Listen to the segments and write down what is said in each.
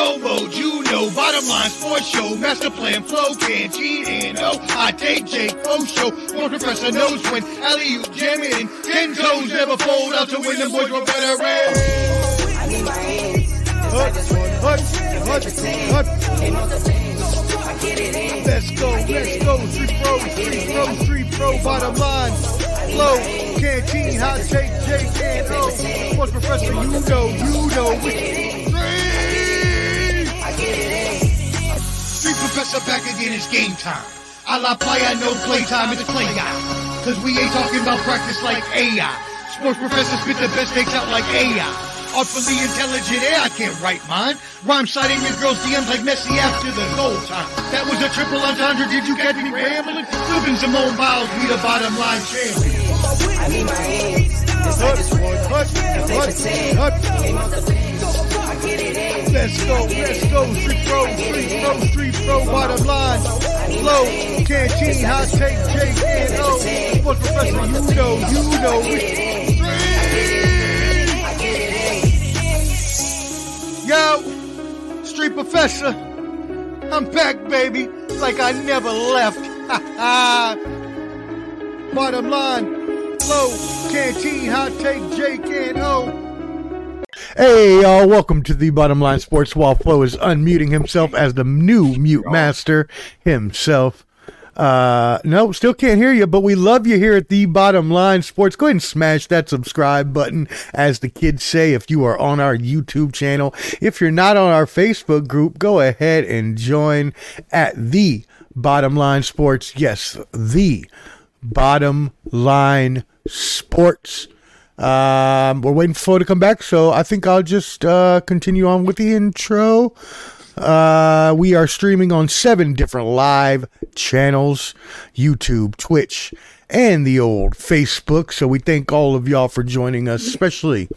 go mode, you know. Bottom line sports show, master plan flow, can't cheat and oh. I take Jake O show. More professor knows when alley you jam it in. Ten toes never fold out to win. The boys were better. I need my. Let's go, let's go. Street pro, street pro, street pro. Bottom line, flow, canteen, hot take, Jake and O. Sports professor, you know, you know. Professor back again, it's game time. A la playa, no playtime, it's play guy. Cause we ain't talking about practice like AI. Sports Professor spit the best takes out like AI. Artfully intelligent, yeah, I can't write mine. Rhyme citing your girl's DMs like Messi after the goal time. That was a triple entendre, did you catch me rambling? Flipping Simone Biles, we the bottom line champion. I need my hands. It's like this one. Let's go, let's go, street pro, street pro, street pro, bottom line. Flow, canteen, hot take, Jake and O. Sports professor, you know, you know. Street. Yo, street professor, I'm back, baby, like I never left. bottom line, flow, canteen, hot take, Jake and O. Hey y'all, welcome to the Bottom Line Sports while Flo is unmuting himself as the new mute master himself. Uh, no, still can't hear you, but we love you here at the Bottom Line Sports. Go ahead and smash that subscribe button, as the kids say, if you are on our YouTube channel. If you're not on our Facebook group, go ahead and join at the Bottom Line Sports. Yes, the Bottom Line Sports. Um, we're waiting for Flo to come back, so I think I'll just uh, continue on with the intro. Uh, we are streaming on seven different live channels YouTube, Twitch, and the old Facebook. So we thank all of y'all for joining us, especially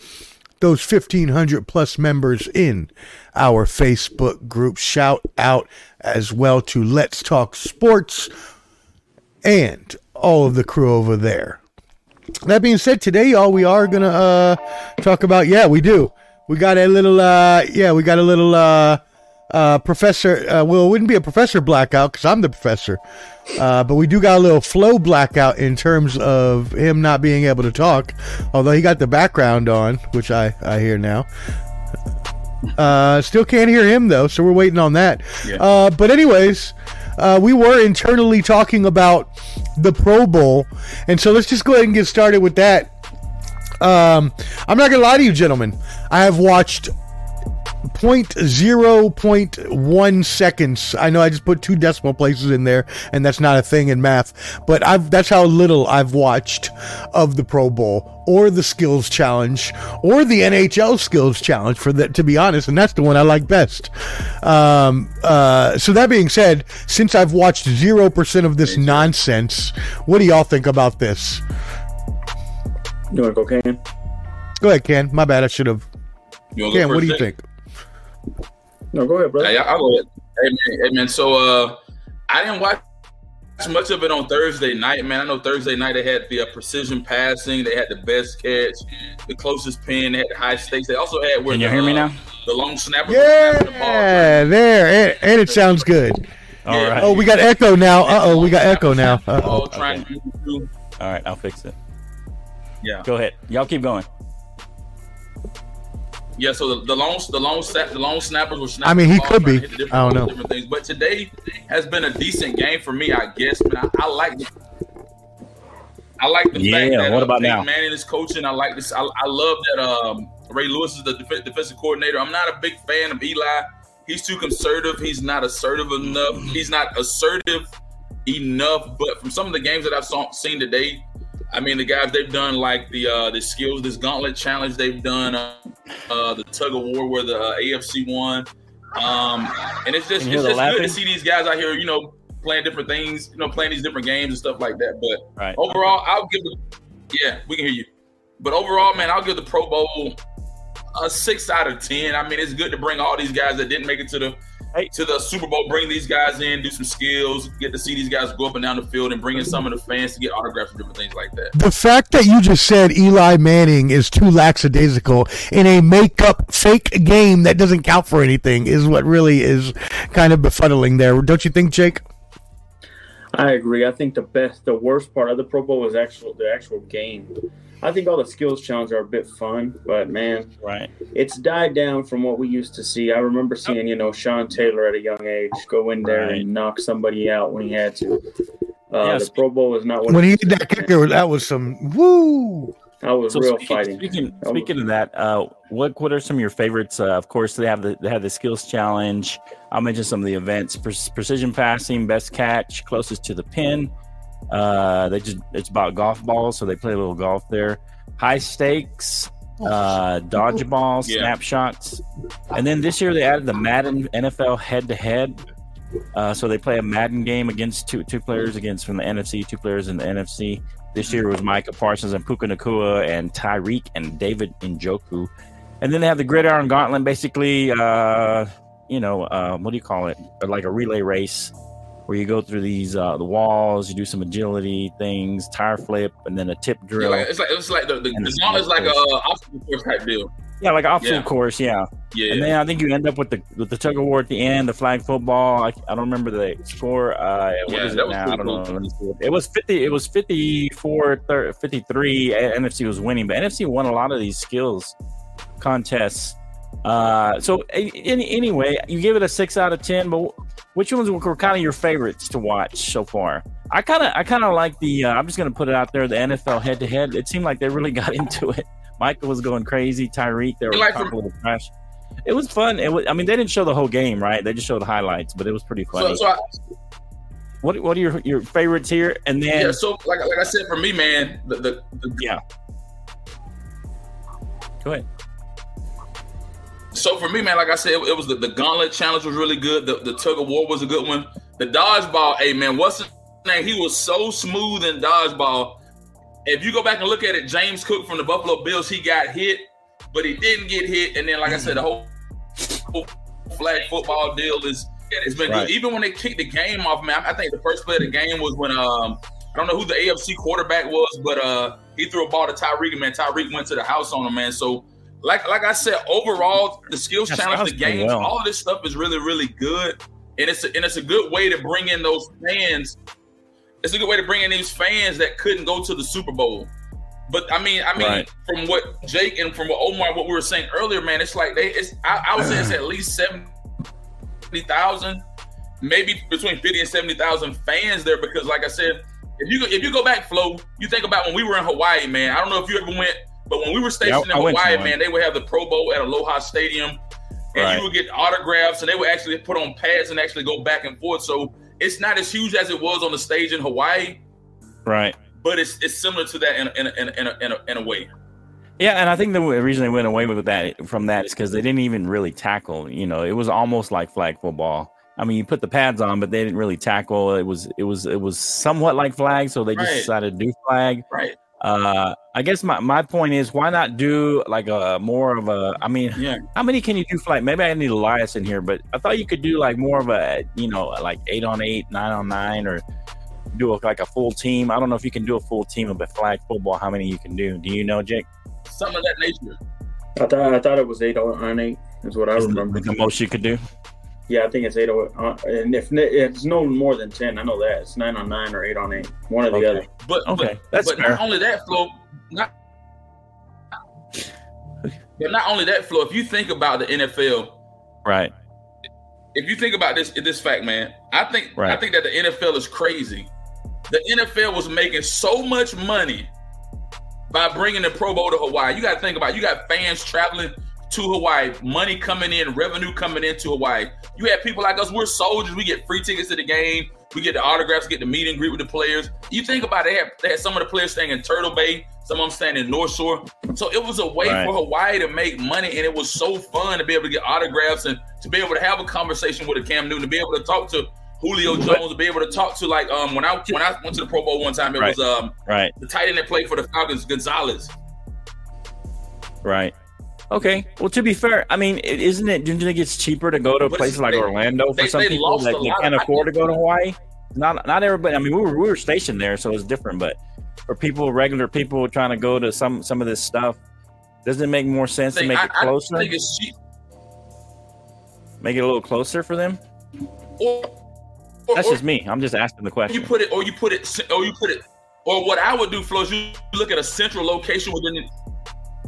those 1,500 plus members in our Facebook group. Shout out as well to Let's Talk Sports and all of the crew over there. That being said, today, y'all, we are gonna uh talk about yeah, we do. We got a little uh yeah, we got a little uh uh professor uh well it wouldn't be a professor blackout because I'm the professor. Uh but we do got a little flow blackout in terms of him not being able to talk. Although he got the background on, which I I hear now. Uh still can't hear him though, so we're waiting on that. Yeah. Uh but anyways, uh, we were internally talking about the Pro Bowl, and so let's just go ahead and get started with that. Um, I'm not gonna lie to you, gentlemen. I have watched point zero point one seconds. I know I just put two decimal places in there, and that's not a thing in math. But I've that's how little I've watched of the Pro Bowl or the Skills Challenge or the NHL Skills Challenge for that. To be honest, and that's the one I like best. Um, uh, so that being said, since I've watched zero percent of this nonsense, what do y'all think about this? You want to go, Ken? Go ahead, Ken. My bad. I should have. You Ken, what do you think? No, go ahead, bro. Yeah, I'll go ahead. Hey man, hey man. So uh, I didn't watch much of it on Thursday night, man. I know Thursday night they had the uh, precision passing, they had the best catch, the closest pin, they had the high stakes. They also had where Can you the, hear me uh, now? The long snapper. was snapping the ball. Yeah, there, and, and it sounds good. All Yeah. right. Oh, we got echo now. Uh oh, we got echo now. Uh oh. Ball trying to do- All right, I'll fix it. Yeah, Go ahead. Y'all keep going. Yeah. So the, the long, the long, snap, the long snappers were snapping. I mean, he ball, could be. to hit the different I don't know. Different things, but today has been a decent game for me, I guess. Man, I, I like the. I like the fact that what uh, about Peyton now? Manning is coaching. I like this. I, I love that um, Ray Lewis is the def- defensive coordinator. I'm not a big fan of Eli. He's too conservative. He's not assertive enough. He's not assertive enough. But from some of the games that I've saw, seen today, I mean, the guys they've done like the uh, the skills, this gauntlet challenge. They've done uh, uh, the tug of war where the uh, AFC won. Um, and it's just you it's just good to see these guys out here, you know, playing different things, you know, playing these different games and stuff like that. But Right. overall, I'll give the yeah, we can hear you. But overall, man, I'll give the Pro Bowl a six out of ten. I mean, it's good to bring all these guys that didn't make it to the Hey. to the Super Bowl, bring these guys in, do some skills, get to see these guys go up and down the field, and bring in some of the fans to get autographs and different things like that. The fact that you just said Eli Manning is too lackadaisical in a make-up fake game that doesn't count for anything is what really is kind of befuddling there. Don't you think, Jake? I agree. I think the best, the worst part of the Pro Bowl was actual the actual game. I think all the skills challenges are a bit fun, but man, Right. it's died down from what we used to see. I remember seeing, you know, Sean Taylor at a young age go in there Right. and knock somebody out when he had to. Uh, Yeah, the Pro Bowl is not what When he used did that be. kicker, that was some woo. That was So real speaking, fighting. speaking, That was- speaking of that, uh, what what are some of your favorites? Uh, of course, they have the they have the skills challenge. I'll mention some of the events: Pre- precision passing, best catch, closest to the pin. Uh, they just it's about golf balls, so they play a little golf there. High stakes, uh, dodgeball, Yeah. snapshots, and then this year they added the Madden NFL head to head. Uh, so they play a Madden game against two two players against from the NFC, two players in the NFC. This year was Micah Parsons and Puka Nacua and Tyreek and David Njoku. And then they have the Gridiron Gauntlet, basically, uh, you know, uh, what do you call it? Like a relay race where you go through these uh, the walls, you do some agility things, tire flip, and then a tip Yeah, drill. like, it's like it's like the the, the gauntlet's like a course. uh, obstacle course type deal. Yeah, like an obstacle Yeah. course, yeah. Yeah, And then I think you end up with the with the tug of war at the end, the flag football. I, I don't remember the score. Uh, what Yeah, is that it was now? I don't cool. know. Let me see. It was fifty. It was 54, thir- 53. NFC was winning, but NFC won a lot of these skills contests. Uh, so any, anyway, you give it a six out of ten. But which ones were kind of your favorites to watch so far? I kind of I kind of like the. Uh, I'm just gonna put it out there. The NFL head to head. It seemed like they really got into it. Michael was going crazy. Tyreek, there were You like talking from- a little trash. It was fun. It was, I mean, they didn't show the whole game, right? They just showed the highlights, but it was pretty funny. so, so I, what What are your your favorites here? And then yeah, so like like I said, for me, man, the the, the yeah, go ahead. So for me, man, like I said, it, it was the, the gauntlet challenge was really good. The, the tug of war was a good one. The dodgeball, hey man, what's his name? He was so smooth in dodgeball. If you go back and look at it, James Cook from the Buffalo Bills, he got hit, but he didn't get hit. And then, like I said, the whole, flag football deal is it's been Right. good. Even when they kicked the game off, man, I think the first play of the game was when um I don't know who the AFC quarterback was, but uh he threw a ball to Tyreek, and man, Tyreek went to the house on him, man. So like like I said, overall, the skills challenge, the games, well. all of this stuff is really, really good. And it's a, and it's a good way to bring in those fans. It's a good way to bring in these fans that couldn't go to the Super Bowl. But I mean, I mean, Right. from what Jake and from what Omar, what we were saying earlier, man, it's like they, it's I, I would say it's at least seventy thousand, maybe between fifty and seventy thousand fans there. Because, like I said, if you go, if you go back, Flo, you think about when we were in Hawaii, man. I don't know if you ever went, but when we were stationed Yeah, in Hawaii, man, they would have the Pro Bowl at Aloha Stadium, and Right. you would get autographs, and they would actually put on pads and actually go back and forth. So it's not as huge as it was on the stage in Hawaii, Right. but it's it's similar to that in a, in in in a, in a, in a way. Yeah, and I think the reason they went away with that from that is because they didn't even really tackle. You know, it was almost like flag football. I mean, you put the pads on, but they didn't really tackle. It was it was it was somewhat like flag, so they just Right. decided to do flag. Right. Uh, I guess my, my point is why not do like a more of a I mean Yeah. how many can you do flag? Maybe I need Elias in here, but I thought you could do like more of a you know like eight on eight, nine on nine, or do a, like a full team. I don't know if you can do a full team of a flag football. How many you can do? Do you know, Jake? Something of that nature. I thought I thought it was eight on eight. Is what I Is the- remember. the most you could do? Yeah, I think it's eight on. Uh, and if it's no more than ten, I know that it's nine on nine or eight on eight, one or the Okay. other. But Okay, but, that's but fair. not only that, Flo, not but not only that, Flo. If you think about the NFL, Right. if you think about this this fact, man, I think I think that the NFL is crazy. The NFL was making so much money by bringing the Pro Bowl to Hawaii. You got to think about it. you got fans traveling to Hawaii, money coming in, revenue coming into Hawaii. You have people like us. We're soldiers. We get free tickets to the game. We get the autographs, get the meet and greet with the players. You think about it, they had, they had some of the players staying in Turtle Bay, some of them staying in North Shore. So it was a way Right. for Hawaii to make money, and it was so fun to be able to get autographs and to be able to have a conversation with a Cam Newton, to be able to talk to Julio Jones, to be able to talk to like um when I when I went to the Pro Bowl one time, it Right. was um Right. the tight end that played for the Falcons, Gonzalez. Right. Okay. Well, to be fair, I mean, isn't it? Don't you think it's cheaper to go to a But place like they- Orlando for they- some they people that they can't afford to go to Hawaii? Not not everybody. I mean, we were we were stationed there, so it's different. But for people, regular people trying to go to some some of this stuff, doesn't it make more sense to make I, it I closer? think it's cheap. make it a little closer for them. Or, or, That's or just me. I'm just asking the question. you put it, or you put it, or you put it, or what I would do, Flo, is you look at a central location within. The,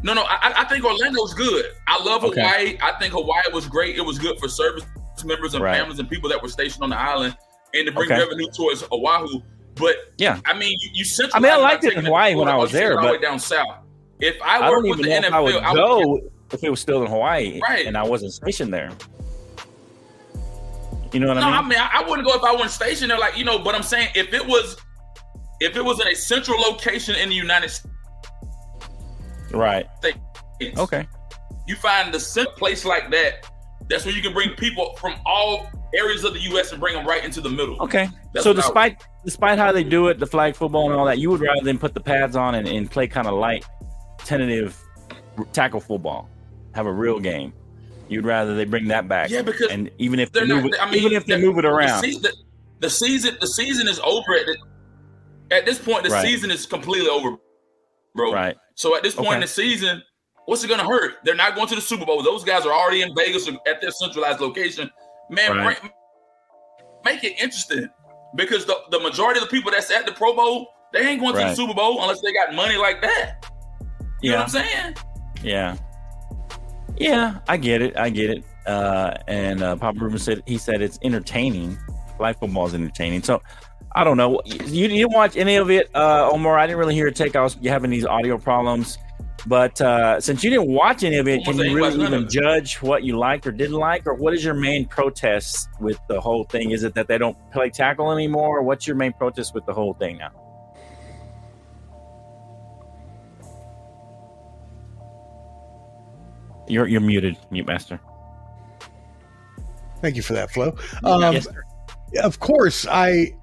no, no, I, I think Orlando's good. I love Okay. Hawaii. I think Hawaii was great. It was good for service members and Right. families and people that were stationed on the island, and to bring Okay. revenue towards Oahu. But Yeah. I mean, you, you I mean, I liked it in Hawaii when I was you take it there, all the way but- down south. If I, I work don't with the NFL, I would I would go if it was still in Hawaii Right. and I wasn't stationed there. You know what No, I mean? mean, I, mean I wouldn't go if I wasn't stationed there. Like you know, but I'm saying if it was, if it was in a central location in the United right. States, Okay. you find the cent- place like that. That's where you can bring people from all areas of the U.S. and bring them right into the middle. Okay. That's so despite despite how they do it, the flag football and all that, you would rather than put the pads on and, and play kind of light, tentative tackle football, have a real game. You'd rather they bring that back. Yeah, because and even if they move not. it, I mean, even if they the- move it around, The, se- the, the season, the season is over. At, the, at this point, the Right. season is completely over, bro. right? So at this point Okay. in the season, what's it going to hurt? They're not going to the Super Bowl. Those guys are already in Vegas at their centralized location. Man, Right. bring- make it interesting because the, the majority of the people that's at the Pro Bowl, they ain't going to the Super Bowl unless they got money like that. You know what I'm saying? yeah, yeah. I get it. I get it. Uh, and uh, Papa Ruben said he said it's entertaining. Flag football is entertaining. So I don't know. You, you didn't watch any of it, uh, Omar. I didn't really hear a take. I was having these audio problems. But uh, since you didn't watch any of it, can you really even judge what you liked or didn't like? Or what is your main protest with the whole thing? Is it that they don't play tackle anymore? Or what's your main protest with the whole thing now? You're you're muted, mute master. Thank you for that, Flo. Um, yes, sir. of course, I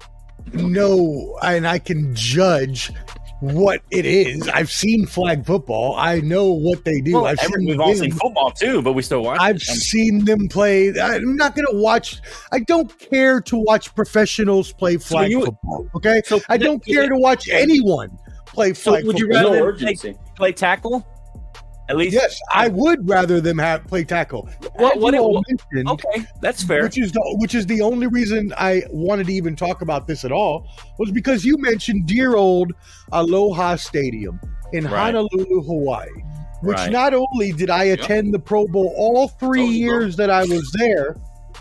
know and I can judge what it is. I've seen flag football. I know what they do. Well, I've every- seen we've all seen football too, but we still watch. I've it. Seen them play. I'm not going to watch. I don't care to watch professionals play flag you- football. Okay, so I don't care to watch anyone play So flag would you rather no play, play tackle? At least, Yes, I would rather them have play tackle. What- what mentioned, Okay, that's fair. which is the which is the only reason I wanted to even talk about this at all was because you mentioned dear old Aloha Stadium in Right. Honolulu, Hawaii. Which Right. not only did I attend the Pro Bowl all three Told you, bro. years that I was there,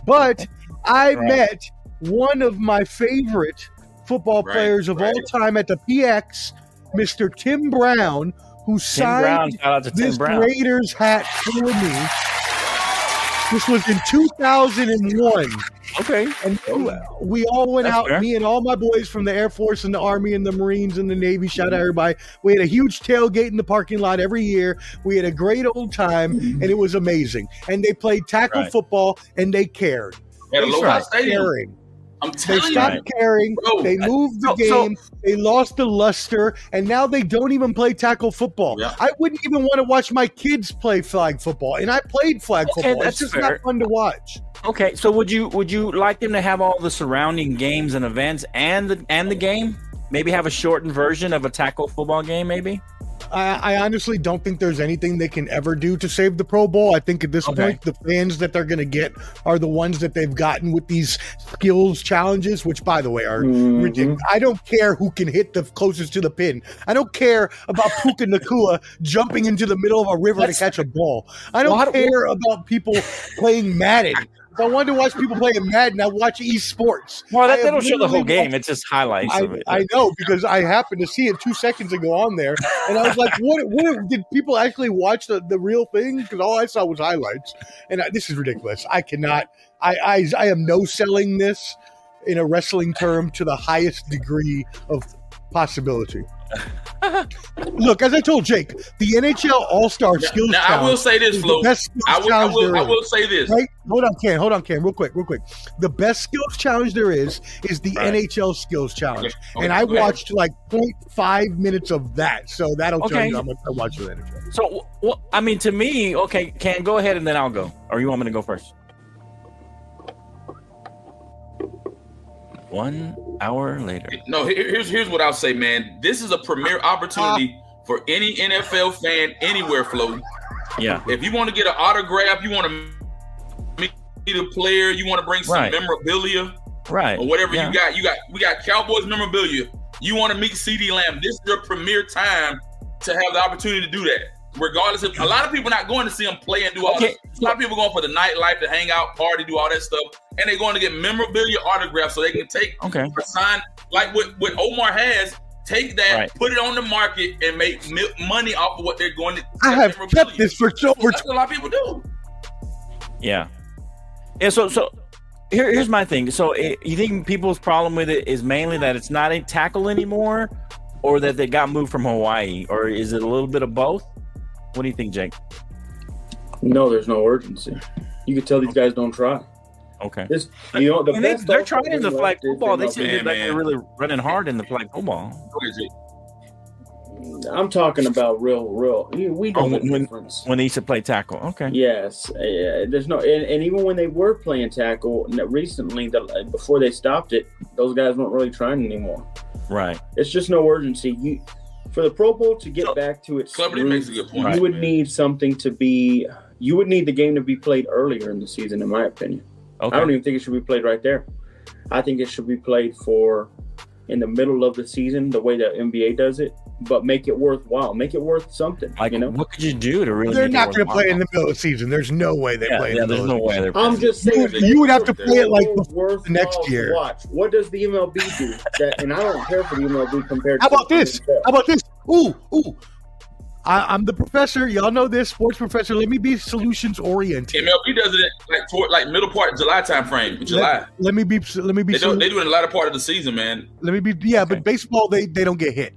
but I Right. met one of my favorite football players of all time at the PX, Mr. Tim Brown, who Tim signed Brown, out to Tim this Brown. Raiders hat for me. This was in 2001. Okay, And oh, we all went That's out, fair. me and all my boys from the Air Force and the Army and the Marines and the Navy. Shout out everybody. We had a huge tailgate in the parking lot every year. We had a great old time, and it was amazing. And they played tackle Right. football, and they cared. At They Aloha stopped Stadium. caring. I'm They telling you, stopped Right. caring. Bro, They moved the so- so- game. they lost the luster, and now they don't even play tackle football. Yeah. I wouldn't even want to watch my kids play flag football, and I played flag Okay, football. that's it's just fair. not fun to watch. okay. So would you would you like them to have all the surrounding games and events and the and the game? Maybe have a shortened version of a tackle football game, maybe. I, I honestly don't think there's anything they can ever do to save the Pro Bowl. I think at this Okay. point, the fans that they're going to get are the ones that they've gotten with these skills challenges, which, by the way, are Mhm. ridiculous. I don't care who can hit the closest to the pin. I don't care about Puka Nacua jumping into the middle of a river That's- to catch a ball. I don't care about people playing Madden. If I wanted to watch people playing Madden, I watch esports. Well, that, don't show the whole game. It's just highlights I, of it. I know because I happened to see it two seconds ago on there, and I was like, "What? What did people actually watch the, the real thing?" Because all I saw was highlights, and I, this is ridiculous. I cannot. I, I I am no selling this in a wrestling term to the highest degree of possibility. Look, as I told Jake, the NHL All Star Skills Now I Challenge will say this, is the Flo. best skills I will, I will, there I will say this. Right? Hold on, Ken. Hold on, Ken. Real quick, real quick. The best skills challenge there is is the Right. NHL Skills Challenge, Okay, okay, and I go ahead. watched like 0.5 minutes of that, so that'll tell Okay. you how much I watched the NHL. So, well, I mean, to me, okay, can go ahead and then I'll go, or you want me to go first? One hour later. No, here- here's here's what I'll say, man. This is a premier opportunity for any NFL fan anywhere, Flo. Yeah, If you want to get an autograph, you want to meet a player, you want to bring some Right. memorabilia right. or whatever yeah. you got. You got we got Cowboys memorabilia. You want to meet CeeDee Lamb. This is your premier time to have the opportunity to do that. Regardless of a lot of people not going to see him play and do all Okay. this. A lot of people going for the nightlife to hang out, party, do all that stuff, and they're going to get memorabilia autographs so they can take Okay. a sign like what, what Omar has. Take that, Right. put it on the market, and make mi- money off of what they're going to. I have memorabilia. kept this for so over. That's what a lot of people do. Yeah. Yeah. So, so here, here's my thing. So, eh, you think people's problem with it is mainly that it's not a tackle anymore, or that they got moved from Hawaii, or is it a little bit of both? What do you think, Jake? No, there's no urgency. You can tell these guys don't try. Okay. This, you know, the they, they're offensive trying the flag football. They MLB. seem Yeah, like they're really running hard in the flag football. Go ahead, Jake. I'm talking about real, real. you- We know Oh, the when- difference. When they used to play tackle. Okay. Yes, uh, there's no, and, and even when they were playing tackle recently, the, before they stopped it, those guys weren't really trying anymore. Right. It's just no urgency. You, for the Pro Bowl to get So- back to its Celebrity roots, makes a good point. you would man. need something to be. You would need the game to be played earlier in the season, in my opinion. Okay. I don't even think it should be played right there. I think it should be played for in the middle of the season, the way that NBA does it, but make it worthwhile. Make it worth something. like, you know, what could you do to really? They're make not going to play in the middle of the season. There's no way they Yeah, play in yeah the there's middle no of the way they're. I'm just saying You- you would have to play it like Pro the- next year. Watch. What does the MLB do? That, and I don't care for the MLB compared. To. How about the this? How about this? Ooh, ooh. I, I'm the professor. Y'all know this, sports professor. Let me be solutions oriented. MLB does it like toward like middle part July time frame. July. Let, let me be. Let me be. They do, solu- they do it in the latter part of the season, man. Let me be. Yeah, Okay. but baseball, they they don't get hit.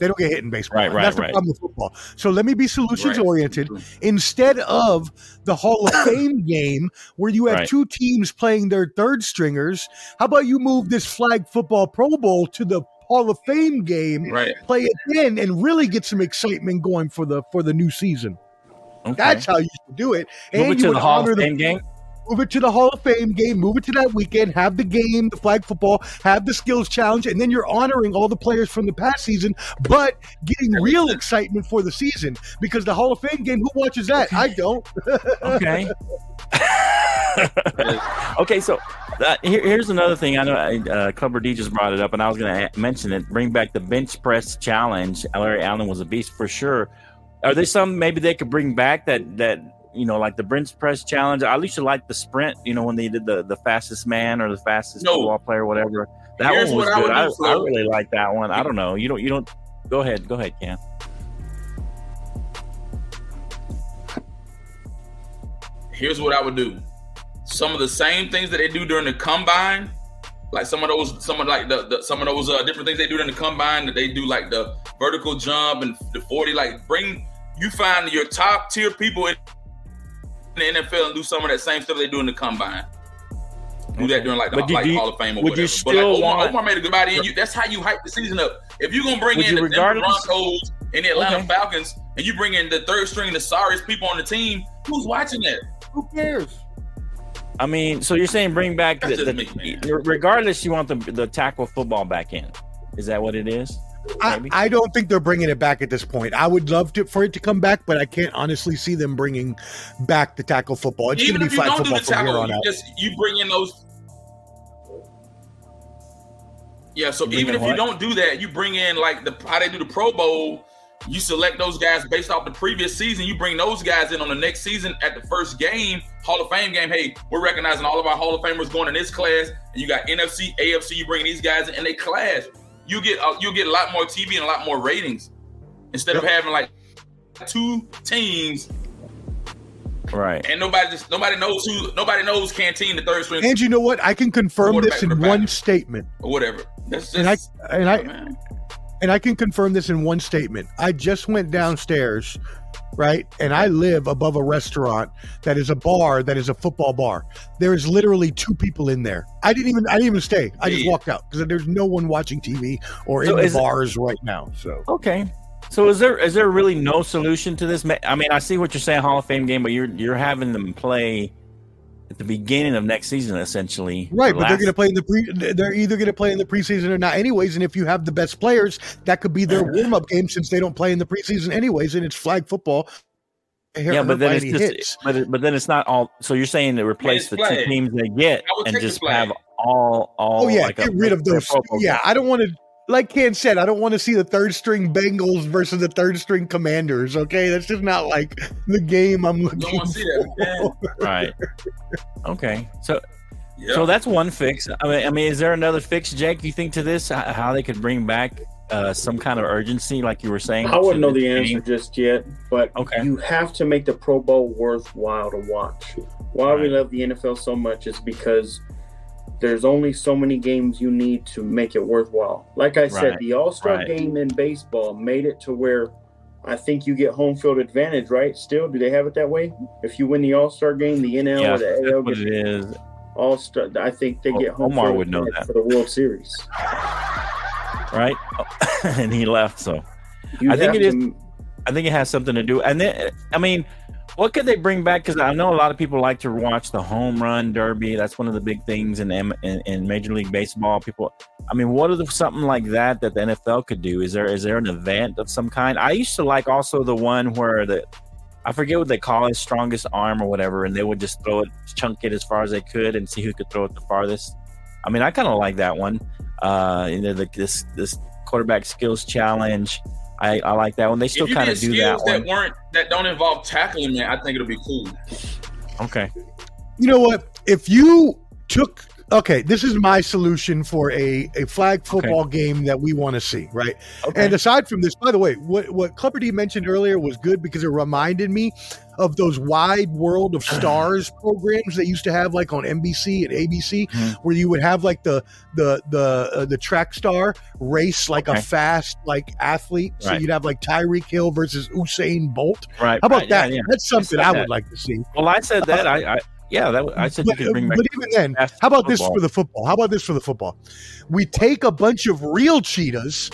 They don't get hit in baseball. Right, right, That's the right. problem with football. So let me be solutions Right. oriented instead of the Hall of Fame game where you have Right. two teams playing their third stringers. How about you move this flag football Pro Bowl to the Hall of Fame game? Right. Play it in and really get some excitement going for the for the new season. Okay. That's how you should do it. Move and it you to would the Hall of the game. Move it to the Hall of Fame game, move it to that weekend, have the game, the flag football, have the skills challenge, and then you're honoring all the players from the past season, but getting real excitement for the season. Because the Hall of Fame game, who watches that? I don't. Okay. okay, so uh, here, here's another thing. I know uh, Clubber D just brought it up, and I was going to mention it. Bring back the bench press challenge. Larry Allen was a beast for sure. Are there some maybe they could bring back that that you know like the bench press challenge? I used to like the sprint. You know when they did the the fastest man or the fastest No. football player, whatever. That Here's one was what I good. would I, I, really like that one. I don't know. You don't. You don't. Go ahead. Go ahead, Cam. Here's what I would do. Some of the same things that they do during the combine, like some of those, some of like the, the some of those uh, different things they do during the combine that they do like the vertical jump and the 40. Like bring you find your top tier people in the NFL and do some of that same stuff they do in the combine. Do that during like the like you- Hall of Fame or would you whatever. but like still Omar, want- Omar made a good body, and you, that's how you hype the season up. If you're gonna bring in the Denver Broncos and the Atlanta Okay. Falcons, and you bring in the third string, the sorriest people on the team, who's watching that? Who cares? I mean, so you're saying bring back the, That's the just me, regardless, you want the the tackle football back in. Is that what it is? I, I don't think they're bringing it back at this point. I would love to for it to come back, but I can't honestly see them bringing back the tackle football. It's going to be you flag don't football the from here on you out. just you bring in those. Yeah, so even in if you don't do that, you bring in like the how they do the Pro Bowl. You select those guys based off the previous season. You bring those guys in on the next season at the first game, Hall of Fame game. Hey, we're recognizing all of our Hall of Famers going in this class, and you got NFC, AFC. You bring these guys in, and they clash. You get uh, you get a lot more TV and a lot more ratings instead of having like two teams Right. and nobody just nobody knows who nobody knows Canteen the third string And you know what? I can confirm this in one statement. or whatever. That's just And I and I man. And I can confirm this in one statement. I just went downstairs, right? And I live above a restaurant that is a bar that is a football bar. There is literally two people in there. I didn't even I didn't even stay. I just walked out because there's no one watching TV or So in the is it- bars right now. So Okay. So is there is there really no solution to this? I mean, I see what you're saying, Hall of Fame game, but you're you're having them play at the beginning of next season, essentially. right, The but they're going to play in the pre. They're either going to play in the preseason or not, anyways. And if you have the best players, that could be their warm up game since they don't play in the preseason anyways, and it's flag football. Yeah, but then it's just, hits. but it- but then it's not all. So you're saying to replace the two teams they get and just have all all. Oh yeah, like a- get rid of those. Yeah, games. I don't want to. Like Ken said, I don't want to see the third string Bengals versus the third string Commanders. Okay, that's just not like the game I'm looking Don't want to see that. for. right. Okay, so Yeah. so that's one fix. I mean, I mean, is there another fix, Jake? You think to this how they could bring back uh, some kind of urgency, like you were saying? I wouldn't know the game? answer just yet, but Okay. you have to make the Pro Bowl worthwhile to watch. Why we love the NFL so much is because there's only so many games you need to make it worthwhile. Like I said, Right. the All Star Right. game in baseball made it to where I think you get home field advantage, right? Still, do they have it that way? If you win the All Star game, the NL Yeah, or the AL what gets it is. All Star. I think they O- get home Omar field would know advantage that. for the World Series. right? and he left. So You I think it is- to- I think it has something to do. And then, I mean, what could they bring back? Because I know a lot of people like to watch the home run derby. That's one of the big things in in, in Major League Baseball. People, I mean, what are the, something like that that the NFL could do? Is there is there an event of some kind? I used to like also the one where the I forget what they call it, strongest arm or whatever, and they would just throw it, chunk it as far as they could, and see who could throw it the farthest. I mean, I kind of like that one. Uh, you know, the, this this quarterback skills challenge. I, I like that one. They still kind of do that skills that, one. weren't that don't involve tackling, man, I think it'll be cool. Okay. You know what? If you took okay, this is my solution for a, a flag football game that we want to see, right? Okay. And aside from this, by the way, what what Clever D mentioned earlier was good because it reminded me of those wide world of stars programs they used to have like on NBC and ABC Mhm. where you would have like the the the uh, the track star race like Okay. a fast like athlete so Right. you'd have like Tyreek Hill versus Usain Bolt right. how about right, that yeah. that's something I, that. would like to see Well, I said that. I, I yeah, that I said but, you could bring uh, back. but even then, how about this for the football? How about this for the football? We take a bunch of real cheetahs.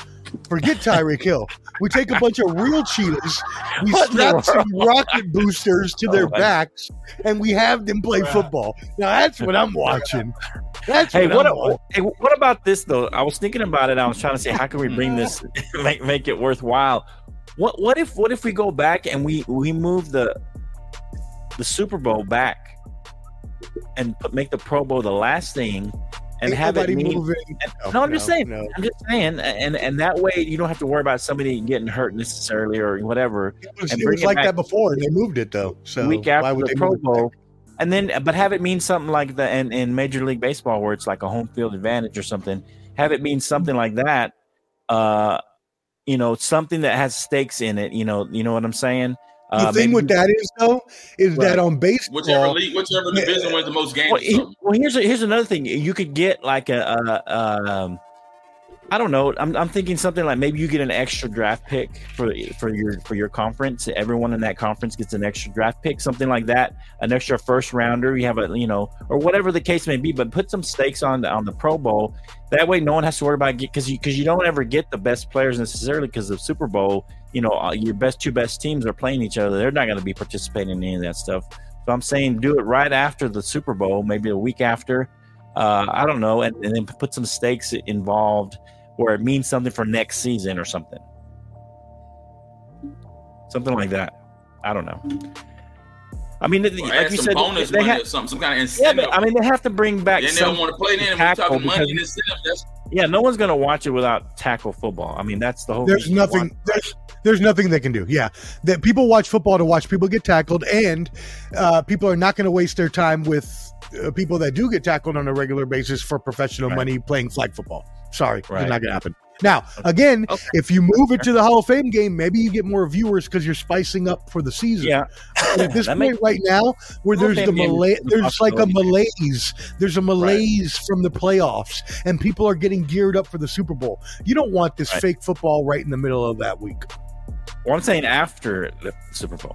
Forget Tyreek Hill. We take a bunch of real cheetahs. We What strap some rocket boosters to oh their Oh, my- backs, and we have them play football. Now that's what I'm watching. That's Hey, what, what, I'm watching. hey, what about this though? I was thinking about it. I was trying to say, how can we bring this, make make it worthwhile? What what if what if we go back and we we move the the Super Bowl back and put, make the Pro Bowl the last thing and Ain't have it mean, moving. and- no, I'm just saying. no. I'm just saying, and and that way you don't have to worry about somebody getting hurt necessarily or whatever. It was, it was it like that before, and they moved it though. So week why after would the they Pro move it back? Bowl, and then but have it mean something like the in, in Major League Baseball where it's like a home field advantage or something. Have it mean something like that. Uh, you know, something that has stakes in it. You know, you know what I'm saying. The Uh, thing with that is though, is that on baseball, Whichever league, whichever Yeah. wins the most games. Well, he- well, here's here's another thing. You could get like a, a, a um, I don't know. I'm, I'm thinking something like maybe you get an extra draft pick for for your for your conference. Everyone in that conference gets an extra draft pick, something like that. An extra first rounder. You have a you know or whatever the case may be. But put some stakes on on the Pro Bowl. That way, no one has to worry about because you because you don't ever get the best players necessarily because of Super Bowl. You know, uh, your best two best teams are playing each other. They're not going to be participating in any of that stuff. So I'm saying do it right after the Super Bowl, maybe a week after. Uh, I don't know, and, and then put some stakes involved where it means something for next season or something. Something like that. I don't know. I mean, Or like you said, bonus they money ha- or something, some kind of yeah, incentive. but, I mean, they have to bring back then they some. don't want to play then. Tackle money because- and that's Yeah, no one's gonna watch it without tackle football. I mean, that's the whole. there's reason to watch nothing there's there's nothing they can do yeah that people watch football to watch people get tackled and uh, people are not going to waste their time with uh, people that do get tackled on a regular basis for professional Right. money playing flag football sorry Right. it's not going to happen Now, again, Okay. if you move it to the Hall of Fame game, maybe you get more viewers because you're spicing up for the season. Yeah, But at this point right now, where Hall there's the Fame game mala- there's like a malaise, there's a malaise from the playoffs, and people are getting geared up for the Super Bowl. You don't want this Right. fake football right in the middle of that week. well, I'm saying after the Super Bowl.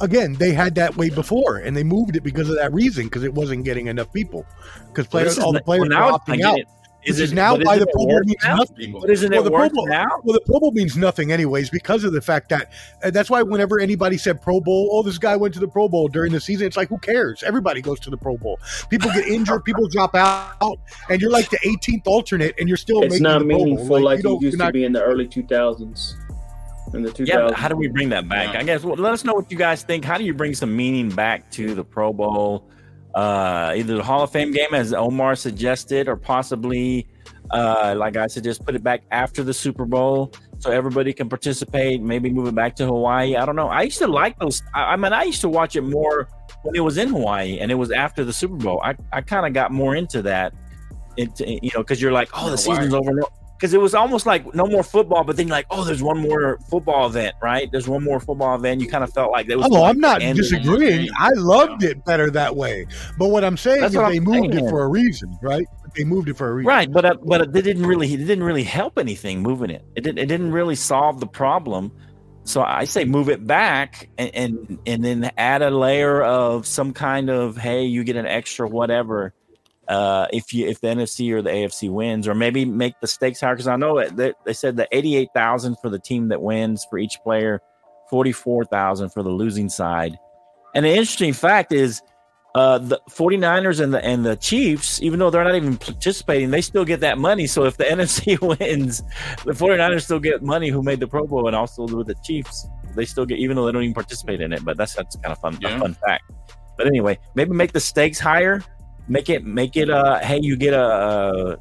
Again, they had that way before, and they moved it because of that reason, because it wasn't getting enough people, because players, all the players well, now were opting out. is it- now why the Pro Bowl means now? nothing. But isn't Well, it the Pro Bowl- now? Well, the Pro Bowl means nothing, anyways, because of the fact that and that's why whenever anybody said Pro Bowl, oh, this guy went to the Pro Bowl during the season, it's like, who cares? Everybody goes to the Pro Bowl. People get injured, people drop out, and you're like the 18th alternate, and you're still It's making not the Pro Bowl. meaningful like, you it used to not- be in the early 2000s. In the 2000s. Yeah, how do we bring that back? Yeah. I guess. Well, let us know what you guys think. How do you bring some meaning back to the Pro Bowl? Uh, either the Hall of Fame game, as Omar suggested, or possibly, uh, like I said, just put it back after the Super Bowl so everybody can participate. Maybe move it back to Hawaii. I don't know. I used to like those. I, I mean, I used to watch it more when it was in Hawaii and it was after the Super Bowl. I, I kind of got more into that. It, you know, because you're like, oh, the Hawaii. season's over because it was almost like no more football, but then you're like, oh, there's one more football event, right? There's one more football event. You kind of felt like that was. Oh, like I'm not the end of- disagreeing. I loved it better that way. But what I'm saying That's is they I'm moved saying. it for a reason, right? They moved it for a reason. Right, but uh, but it didn't really it didn't really help anything moving it. It didn't it didn't really solve the problem. So I say move it back and and, and then add a layer of some kind of hey, you get an extra whatever. Uh, if you if the NFC or the AFC wins, or maybe make the stakes higher because I know it, they, they said the eighty eight thousand for the team that wins for each player, forty four thousand for the losing side. And the interesting fact is uh, the 49ers and the and the Chiefs, even though they're not even participating, they still get that money. So if the NFC wins, the 49ers still get money who made the Pro Bowl and also with the Chiefs. They still get even though they don't even participate in it. But that's that's kind of fun Yeah. a fun fact. But anyway, maybe make the stakes higher. Make it make it uh hey you get a uh,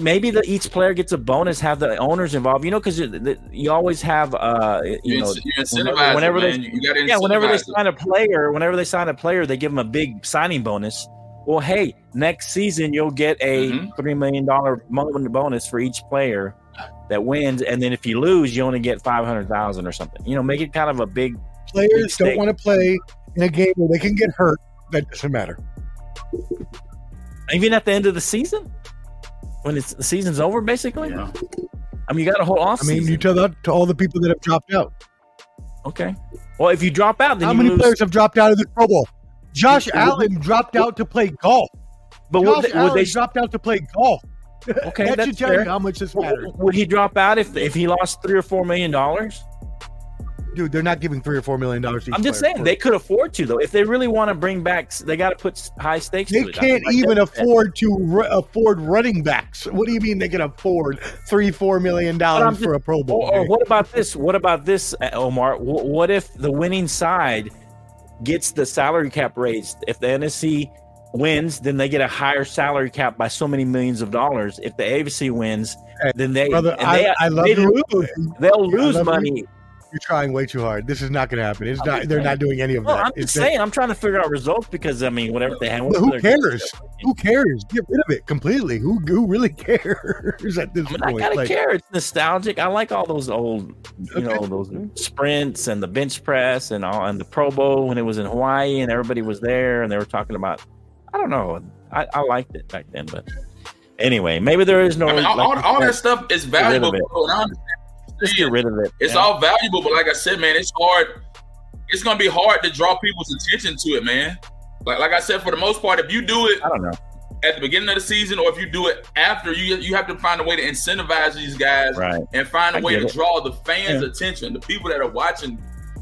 maybe the each player gets a bonus. Have the owners involved. You know because you, you always have uh you You, know you incentivize whenever it, they- man. You, yeah, whenever they sign a player, whenever they sign a player, they give them a big signing bonus. Well, hey, next season you'll get a Mhm. three million dollar bonus for each player that wins, and then if you lose, you only get five hundred thousand or something. You know, make it kind of a big. Players don't want to play in a game where they can get hurt. That doesn't matter. Even at the end of the season, when it's the season's over, basically. Yeah. I mean, you got a whole off I mean, season. you tell that to all the people that have dropped out. okay. Well, if you drop out, then How you many lose. players have dropped out of the Pro Bowl? Josh You- Allen dropped out to play golf. but Josh would they, would Allen they dropped out to play golf. Okay, that that's should tell fair. you how much this matters. would he drop out if if he lost three or four million dollars? Dude, they're not giving three or four million dollars. I'm just saying they could afford to though. If they really want to bring back, they got to put high stakes. They can't Like even that- afford to ru- afford running backs. What do you mean they can afford three, four million dollars just- for a Pro Bowl? Or, or what about this? What about this, uh, Omar? Wh- What if the winning side gets the salary cap raised? If the NFC wins, then they get a higher salary cap by so many millions of dollars. If the AFC wins, then they Brother, and I, they, I love they you. lose. They'll lose love you. Money. You're trying way too hard. This is not going to happen. It's I'm not. just They're not doing any of Well, that. I'm It's just saying. I'm trying to figure out results because I mean, whatever they have. Who cares? Who cares? Get rid of it completely. Who who really cares at this I mean, I point? gotta Like, care. It's nostalgic. I like all those old, you Okay. know, those sprints and the bench press and all, and the Pro Bowl when it was in Hawaii and everybody was there and they were talking about. I don't know. I, I liked it back then, but anyway, maybe there is no. I mean, all, like all, all that stuff is rid valuable. it. and I understand just get rid of it. It's Yeah. all valuable, but like I said, man, it's hard. It's gonna be hard to draw people's attention to it, man. Like like I said, for the most part, if you do it I don't know. at the beginning of the season or if you do it after, you you have to find a way to incentivize these guys Right. and find a I way to it. draw the fans' Yeah. attention, the people that are watching.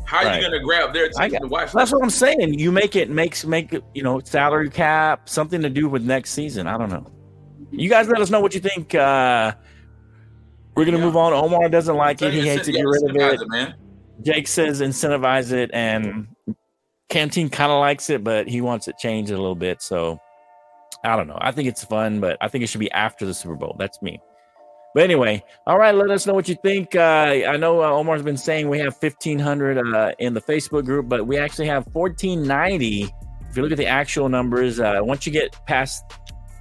How are Right. you gonna grab their attention to watch? That's that? what I'm saying. You make it makes make it, you know salary cap something to do with next season. I don't know. You guys let us know what you think. Uh, we're gonna Yeah. move on. Omar doesn't like it. He hates to get rid of it. man. Jake says incentivize it, and Canteen kind of likes it, but he wants it changed a little bit. So I don't know. I think it's fun, but I think it should be after the Super Bowl. That's me. But anyway, all right. Let us know what you think. Uh, I know uh, Omar's been saying we have fifteen hundred uh, in the Facebook group, but we actually have fourteen ninety. If you look at the actual numbers, uh, once you get past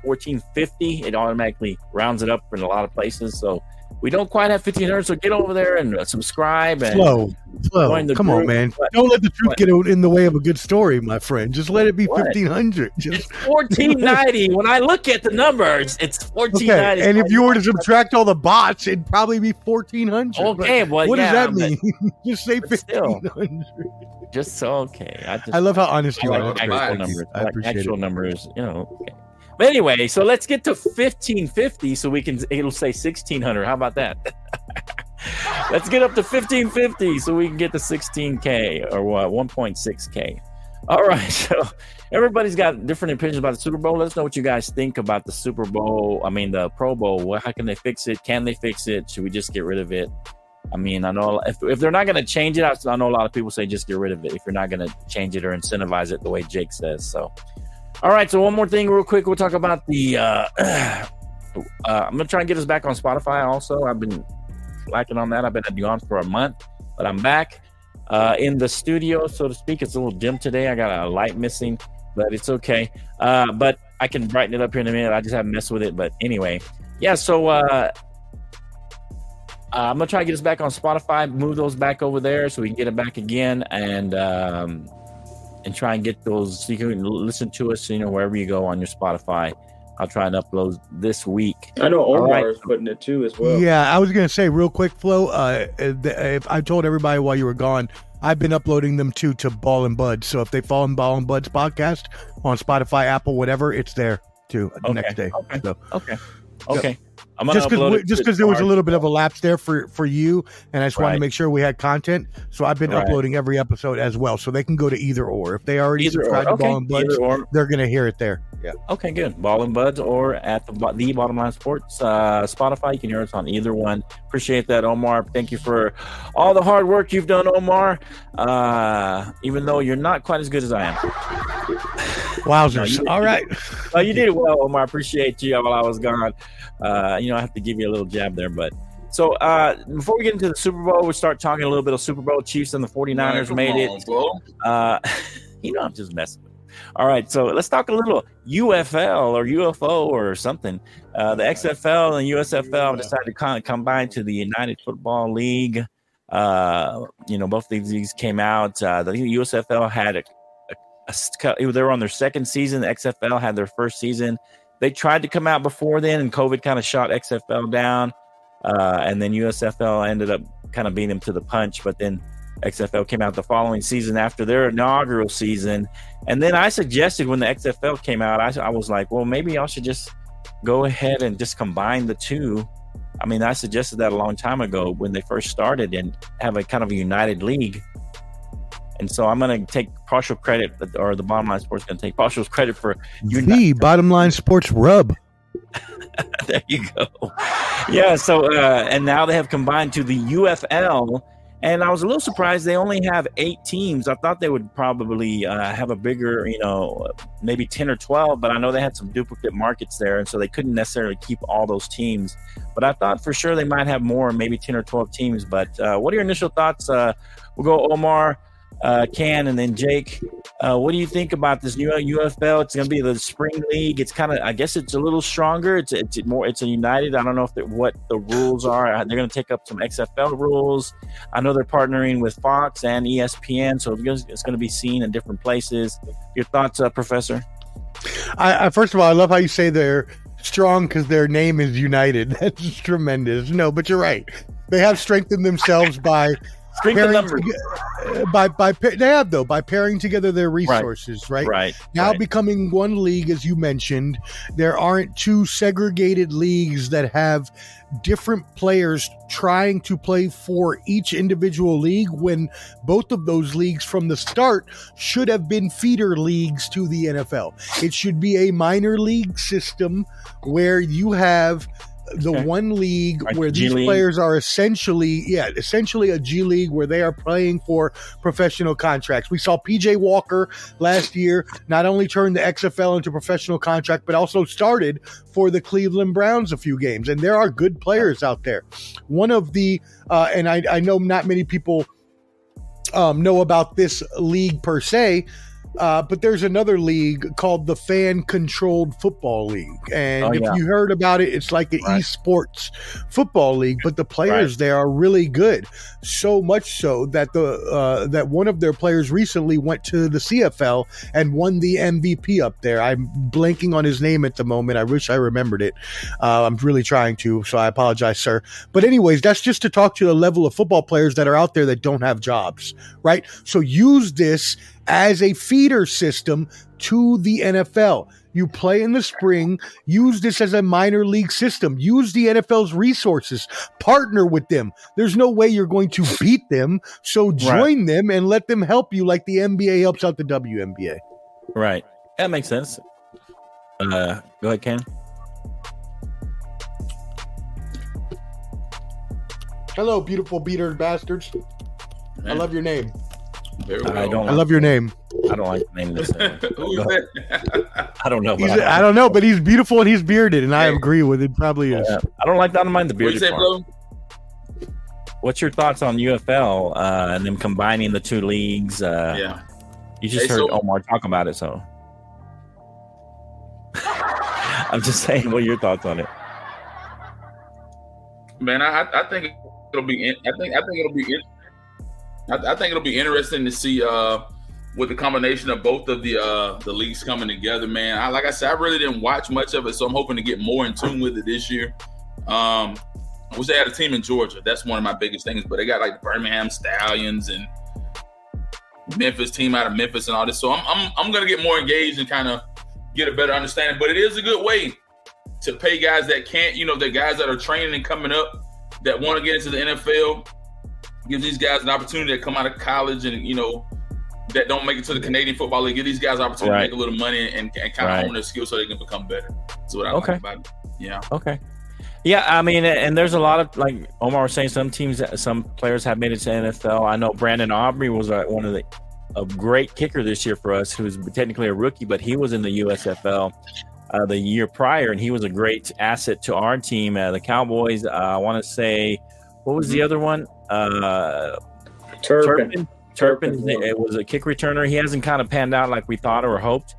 1450. It automatically rounds it up in a lot of places. So we don't quite have 1500. So get over there and uh, subscribe and Slow, slow. Join the Come on, man. What? Don't let the truth What? get in the way of a good story, my friend. Just let it be What? fifteen hundred. Just it's 1490. when I look at the numbers, it's 1490. okay. And if you were to subtract all the bots, it'd probably be fourteen hundred. Okay, well, what yeah, does that but mean? Just say but still. fifteen hundred. Just so okay. I just I love how honest you I are. like That's the great. actual numbers. I I like appreciate actual it. numbers, you know. Okay. But anyway, so let's get to 1550 so we can it'll say 1600. How about that? let's get up to 1550 so we can get to 16k or what 1.6k. All right. So everybody's got different opinions about the Super Bowl. Let us know what you guys think about the Super Bowl. I mean, the Pro Bowl. How can they fix it? Can they fix it? Should we just get rid of it? I mean, I know if, if they're not going to change it, I, I know a lot of people say just get rid of it if you're not going to change it or incentivize it the way Jake says. So, all right. So one more thing, real quick, we'll talk about the. Uh, uh, I'm gonna try and get us back on Spotify. Also, I've been lacking on that. I've been gone for a month, but I'm back uh, in the studio, so to speak. It's a little dim today. I got a light missing, but it's okay. Uh, but I can brighten it up here in a minute. I just haven't messed with it. But anyway, yeah. So uh, uh, I'm gonna try to get us back on Spotify, move those back over there so we can get it back again, and um, and try and get those. So you can listen to us, you know, wherever you go on your Spotify. I'll try and upload this week. I know Omar right. is putting it too as well. Yeah, I was gonna say real quick, Flo. Uh, if I told everybody while you were gone, I've been uploading them too to Ball and Buds. So if they follow Ball and Buds podcast on Spotify, Apple, whatever, it's there too the Okay, next day. okay. So Okay. Okay. I'm gonna just because just because there was a little bit of a lapse there for for you, and I just wanted to make sure we had content. So I've been Right. uploading every episode as well, so they can go to either or. If they already Either or. subscribe to Okay. Ball and Buds, or. they're gonna hear it there. Yeah. Okay, good. Ball and Buds or at the, the Bottom Line Sports uh, Spotify. You can hear us on either one. Appreciate that, Omar. Thank you for all the hard work you've done, Omar. Uh, even though you're not quite as good as I am. Wowzers! No, All right. Oh, you did it well, Omar. I appreciate you while I was gone. Uh, you know, I have to give you a little jab there, but. So uh, before we get into the Super Bowl, we start talking a little bit of Super Bowl. Chiefs and the 49ers Man, made on, it. bro. Uh, you know, I'm just messing with. you. All right, so let's talk a little UFL or UFO or something. Uh, the XFL and USFL decided to con- combine to the United Football League. Uh, you know, both of these came out. Uh, the USFL had a, a, a sc- they were on their second season. The XFL had their first season. They tried to come out before then, and COVID kind of shot XFL down. Uh, and then USFL ended up kind of beating them to the punch. But then XFL came out the following season after their inaugural season. And then I suggested when the XFL came out, I, I was like, well, maybe y'all should just go ahead and just combine the two. I mean, I suggested that a long time ago when they first started and have a kind of a united league. And so I'm going to take partial credit, or the bottom line sports going to take partial credit for you. The bottom line sports rub. there you go. Yeah. So, uh, and now they have combined to the UFL. And I was a little surprised they only have eight teams. I thought they would probably uh, have a bigger, you know, maybe 10 or 12, but I know they had some duplicate markets there. And so they couldn't necessarily keep all those teams. But I thought for sure they might have more, maybe 10 or 12 teams. But uh, what are your initial thoughts? Uh, we'll go Omar, uh, Can, and then Jake. Uh, what do you think about this new UFL? It's going to be the spring league. It's kind of, I guess, it's a little stronger. It's it's more, it's a united. I don't know if it, what the rules are. Uh, They're going to take up some XFL rules. I know they're partnering with Fox and ESPN, so it's going to be seen in different places. Your thoughts, uh, Professor? I, I first of all, I love how you say they're strong because their name is United. That's tremendous. No, but you're right. They have strengthened themselves by Pairing numbers. toge- uh, by by they have though by pairing together their resources. Right, Right. now right. becoming one league, as you mentioned, there aren't two segregated leagues that have different players trying to play for each individual league when both of those leagues from the start should have been feeder leagues to the NFL. It should be a minor league system where you have the Okay. one league Like where these League? players are essentially yeah essentially a G League where they are playing for professional contracts. We saw PJ Walker last year not only turn the XFL into professional contract but also started for the Cleveland Browns a few games and there are good players out there. One of the uh, and I, I know not many people um, know about this league per se, Uh, but there's another league called the Fan Controlled Football League, and Oh, if yeah. you heard about it, it's like an Right. esports football league. But the players there are really good, so much so that the uh, that one of their players recently went to the CFL and won the MVP up there. I'm blanking on his name at the moment. I wish I remembered it. Uh, I'm really trying to, so I apologize, sir. But anyways, that's just to talk to the level of football players that are out there that don't have jobs, right? So use this as a feeder system to the NFL. You play in the spring, use this as a minor league system. Use the NFL's resources, partner with them. There's no way you're going to beat them, so join them and let them help you like the NBA helps out the WNBA. Right. That makes sense. Uh, go ahead, Ken. Hello, beautiful beater bastards. I love your name. Very I don't. I love your name. I don't like the name of this. Who's go ahead. I don't know. but He's, I don't know, but he's beautiful and he's bearded, and I agree with it. Probably is. Yeah, I don't like. I don't mind the What you bearded say, part. bro? What's your thoughts on UFL uh, and them combining the two leagues? Uh, Yeah. You just Hey, heard so- Omar talk about it, so I'm just saying. What are your thoughts on it? Man, I, I think it'll be. In, I think I think it'll be. In, I, I think it'll be interesting to see uh, with the combination of both of the uh, the leagues coming together. Man, I, like I said, I really didn't watch much of it, so I'm hoping to get more in tune with it this year. Um, I wish they had a team in Georgia. That's one of my biggest things. But they got like the Birmingham Stallions and Memphis team out of Memphis and all this. So I'm I'm, I'm gonna get more engaged and kind of get a better understanding. But it is a good way to pay guys that can't, you know, the guys that are training and coming up that want to get into the NFL. Gives these guys an opportunity to come out of college and you know that don't make it to the Canadian Football League. Give these guys an opportunity Right. to make a little money and, and kind Right. of hone their skills so they can become better. That's what I Okay. like about it. Yeah. Okay. Yeah, I mean, and there's a lot of like Omar was saying. Some teams, some players have made it to NFL. I know Brandon Aubrey was uh, one of the a great kicker this year for us, who's technically a rookie, but he was in the USFL uh, the year prior, and he was a great asset to our team, uh, the Cowboys. Uh, I want to say, what was the other one? Uh, Turpin. Turpin. Turpin, Turpin. It was a kick returner. He hasn't kind of panned out like we thought or hoped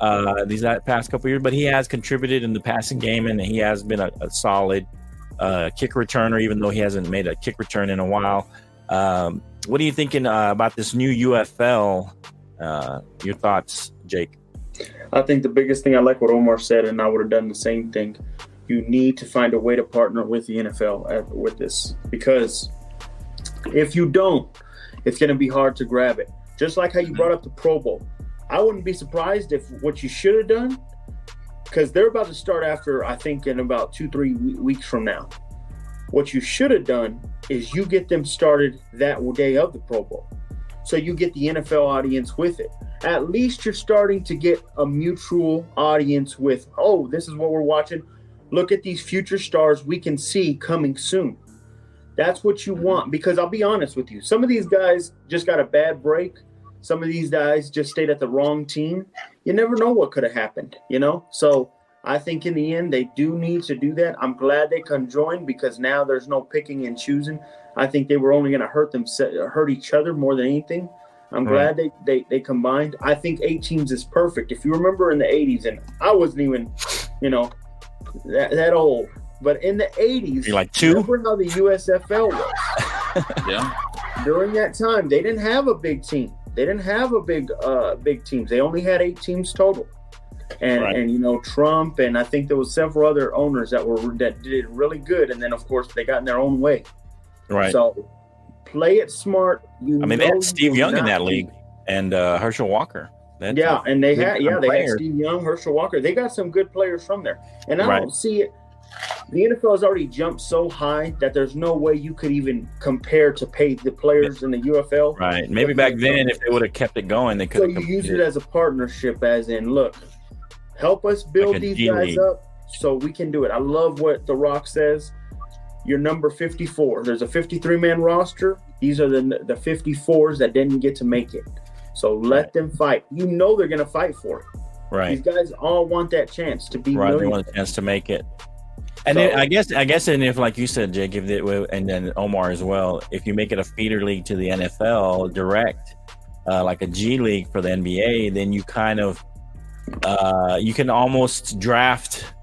uh, these that past couple years, but he has contributed in the passing game, and he has been a, a solid uh, kick returner, even though he hasn't made a kick return in a while. Um, what are you thinking uh, about this new UFL? Uh, your thoughts, Jake? I think the biggest thing I like what Omar said, and I would have done the same thing. You need to find a way to partner with the NFL with this because if you don't, it's going to be hard to grab it. Just like how you brought up the Pro Bowl, I wouldn't be surprised if what you should have done, because they're about to start after I think in about two three we- weeks from now. What you should have done is you get them started that day of the Pro Bowl, so you get the NFL audience with it at least you're starting to get a mutual audience with, oh, this is what we're watching. Look at these future stars we can see coming soon. That's what you mm-hmm. want because I'll be honest with you. Some of these guys just got a bad break. Some of these guys just stayed at the wrong team. You never know what could have happened, you know? So I think in the end, they do need to do that. I'm glad they conjoined because now there's no picking and choosing. I think they were only going to hurt them, hurt each other more than anything. I'm Right. glad they, they they combined. I think eight teams is perfect. If you remember in the 80s, and I wasn't even, you know, that, that old, but in the 80s, You're like two? remember how the USFL was? Yeah. During that time, they didn't have a big team. They didn't have a big uh big teams. They only had eight teams total. And Right. and you know Trump and I think there was several other owners that were that did really good. And then of course they got in their own way. Right. So play it smart. You I mean, they had Steve Young in that league and uh, Herschel Walker. That's Yeah, and they had yeah they players. had Steve Young, Herschel Walker. They got some good players from there, and I Right. don't see it. The NFL has already jumped so high that there's no way you could even compare to pay the players in the UFL. right. Maybe back then, if they would have kept it going, they could So have. you use it as a partnership, as in, look, help us build Like these G guys League. up so we can do it. I love what The Rock says. You're number 54. There's a 53 man roster. These are the the 54s that didn't get to make it. So let them fight. You know they're gonna fight for it. right. These guys all want that chance to be Right, they want a chance to make it. And So- then I guess I guess and if like you said, Jake, if it, and then Omar as well, if you make it a feeder league to the NFL direct, uh, like a G League for the NBA, then you kind of uh, you can almost draft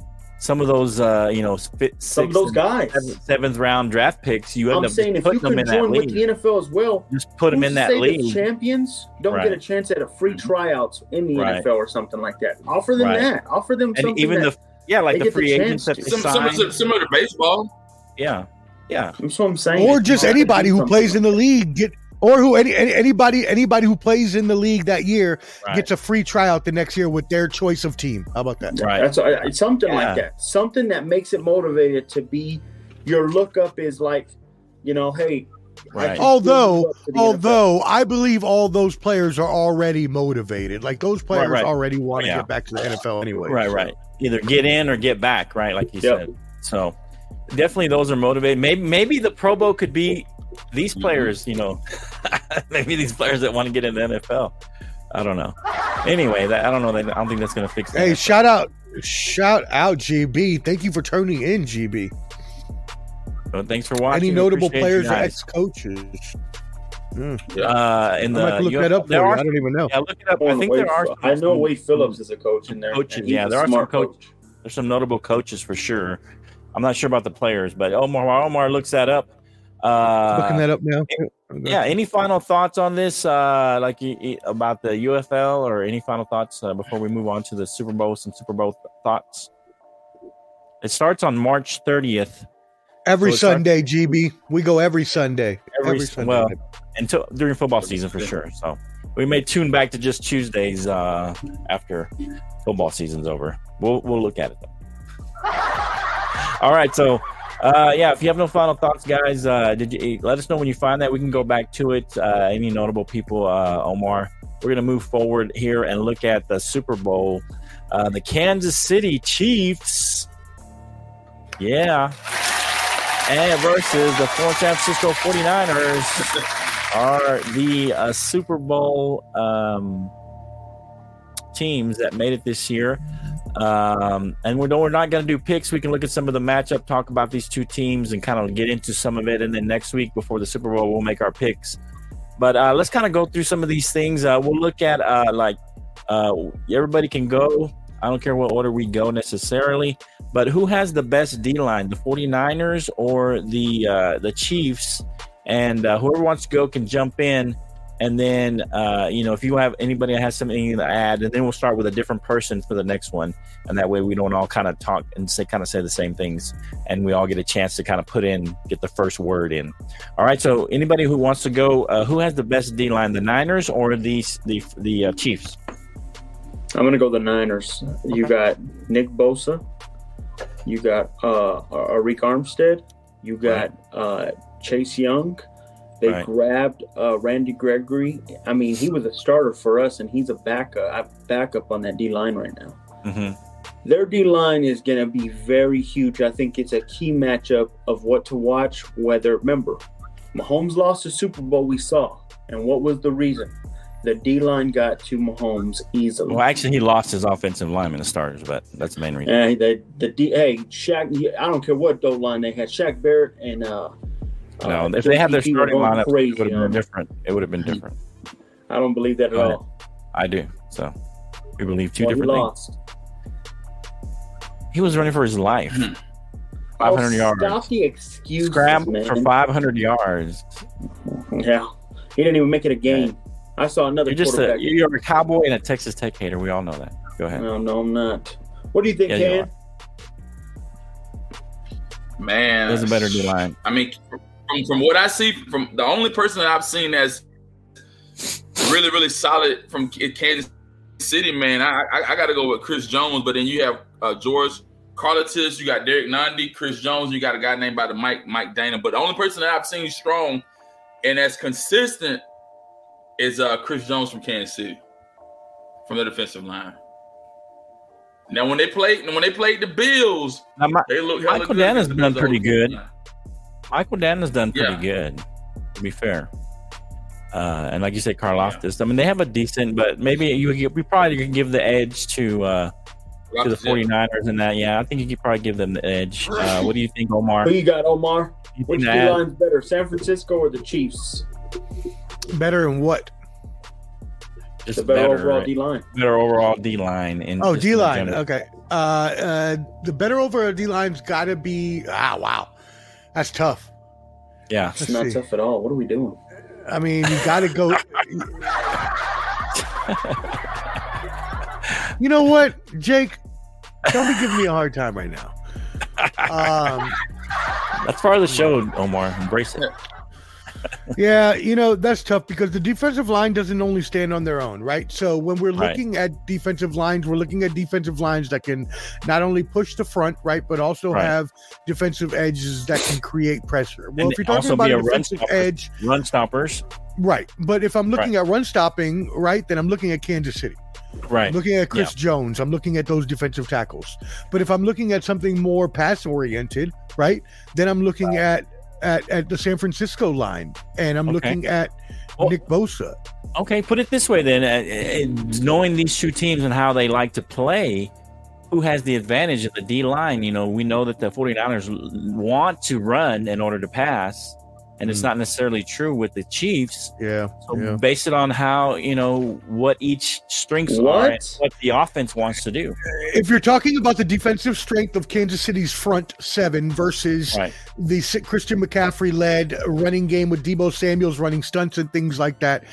some of those uh, you know fit, Some of those guys. seventh, seventh round draft picks. You end I'm up saying if putting you them in could that join with the NFL as well, Just put them in that say the league. champions don't get a chance at a free tryouts in the Right. NFL or something like that. Offer them Right. that. Offer them and something even that, the yeah, like the get the free agents that chance they to. Some, some, similar to baseball. Yeah, yeah, That's what I'm saying. or just anybody who something plays in the league get or who any, any anybody anybody who plays in the league that year Right. gets a free tryout the next year with their choice of team. How about that? right. That's uh, something Yeah. like that. Something that makes it motivated to be. Your lookup is like, you know, hey. Right. can Although- still look up to the Although I believe all those players are already motivated, like those players right. already want to Yeah. get back to the NFL anyway. Right, right. Either get in or get back, right? Like you Yep. said. So definitely those are motivated. Maybe maybe the Pro Bowl could be these Mm-hmm. players, you know, maybe these players that want to get in the NFL. I don't know. Anyway, that, I don't know. That, I don't think that's going to fix that. Hey, shout out, shout out, GB. Thank you for turning in, GB. But thanks for watching. Any notable players you or ex coaches? Uh, in I'm the gonna have to look that up there are, I don't even know. yeah, look it up. I NFL. think there are. I know some- Wade Phillips is a coach in there. Coaches, yeah, there are some smart coach- There's some notable coaches for sure. I'm not sure about the players, but Omar Omar looks that up. Uh, Looking that up now. yeah any final thoughts on this uh like about the ufl or any final thoughts uh, before we move on to the super bowl some super bowl thoughts it starts on march 30th Every So Sunday, GB. We go every Sunday. Every Every, Sunday. well, until during football season for sure so we may tune back to just tuesdays uh after football season's over we'll we'll look at it though all right so uh yeah if you have no final thoughts guys uh did you let us know when you find that. We can go back to it. Uh any notable people uh omar? We're gonna move forward here and look at the super bowl. Uh the kansas city chiefs. Yeah. And versus the San Francisco 49ers are the uh, Super Bowl um, teams that made it this year. Um, and we're, we're not going to do picks. We can look at some of the matchup, talk about these two teams, and kind of get into some of it. And then next week, before the Super Bowl, we'll make our picks. But uh, let's kind of go through some of these things. Uh, we'll look at uh, like uh, everybody can go. I don't care what order we go necessarily, but who has the best D line, the 49ers or the uh, the Chiefs? And uh, whoever wants to go can jump in. And then, uh, you know, if you have anybody that has something to add, and then we'll start with a different person for the next one. And that way we don't all kind of talk and say, kind of say the same things. And we all get a chance to kind of put in, get the first word in. All right. So anybody who wants to go, uh, who has the best D line, the Niners or the, the, the uh, Chiefs? I'm gonna go the Niners. You got Nick Bosa. You got uh Arik Armstead. You got uh Chase Young. They Right. grabbed uh, Randy Gregory. I mean, he was a starter for us, and he's a backup backup on that D line right now. Mm-hmm. Their D line is going to be very huge. I think it's a key matchup of what to watch. Whether remember, Mahomes lost the Super Bowl, we saw, and what was the reason? The D line got to Mahomes easily. Well, actually, he lost his offensive lineman, the starters, but that's the main reason. Hey, the the D, hey Shaq. I don't care what though line they had. Shaq Barrett and uh. No, uh, if they had their JPP were starting going lineup, it would have been them. different. It would have been different. I don't believe that at Go all. I do. So we believe two Well, he different things. He was running for his life. Mhm. 500 Oh, yards. Stop the excuses, Scrambled man. for 500 yards. Yeah, he didn't even make it a game. I saw another You're just a quarterback. you're a cowboy and a Texas Tech hater. We all know that. Go ahead. no, no, I'm not. What do you think, Yeah, you Man, There's a better D line. I mean, from, from what I see, from the only person that I've seen that's really, really solid from Kansas City, man, I I, I got to go with Chris Jones. But then you have uh, George Karlaftis, you got Derrick Nnadi, Chris Jones, you got a guy named by the Mike Mike Danna. But the only person that I've seen strong and that's consistent is uh, Chris Jones from Kansas City, from the defensive line. Now, when they played when they played the Bills, Now, my, they look Michael Danna's against the done Bills pretty good. line. Michael Danna's done pretty Yeah. good. To be fair. Uh, and like you said, Karlaftis. I mean, they have a decent, but maybe you could- we probably could give the edge to uh, to the 49ers in that. Yeah, I think you could probably give them the edge. Uh, what do you think, Omar? Who you got, Omar? You Which think D that- line's better, San Francisco or the Chiefs? Better in what? Just the better, better, overall? D line. better overall D line. And Oh, D line. Okay. Uh, uh, the better overall D line's got to be. Ah, wow, that's tough. Yeah. It's Let's not see. tough at all. What are we doing? I mean, you got to go. you know what, Jake? Don't be giving me a hard time right now. Um, That's part of the show, Omar. Embrace it. Yeah, you know that's tough because the defensive line doesn't only stand on their own, right? So when we're Right. looking at defensive lines, we're looking at defensive lines that can not only push the front, right, but also Right. have defensive edges that can create pressure. Well, And if you're talking about a a run defensive stopper. edge, Run stoppers. right? But if I'm looking at run stopping, right, then I'm looking at Kansas City. Right. I'm looking at Chris Jones. I'm looking at those defensive tackles. But if I'm looking at something more pass oriented, right, then I'm looking at, at at the San Francisco line, and I'm Okay. looking at Well- Nick Bosa. Okay, put it this way then. Uh, uh, knowing these two teams and how they like to play, who has the advantage of the D line? You know, we know that the 49ers want to run in order to pass, and it's Mm. not necessarily true with the Chiefs. Yeah, So base it on how, you know, what each strengths are What? and what the offense wants to do. If you're talking about the defensive strength of Kansas City's front seven versus Right. the Christian McCaffrey led running game with Deebo Samuels running stunts and things like that.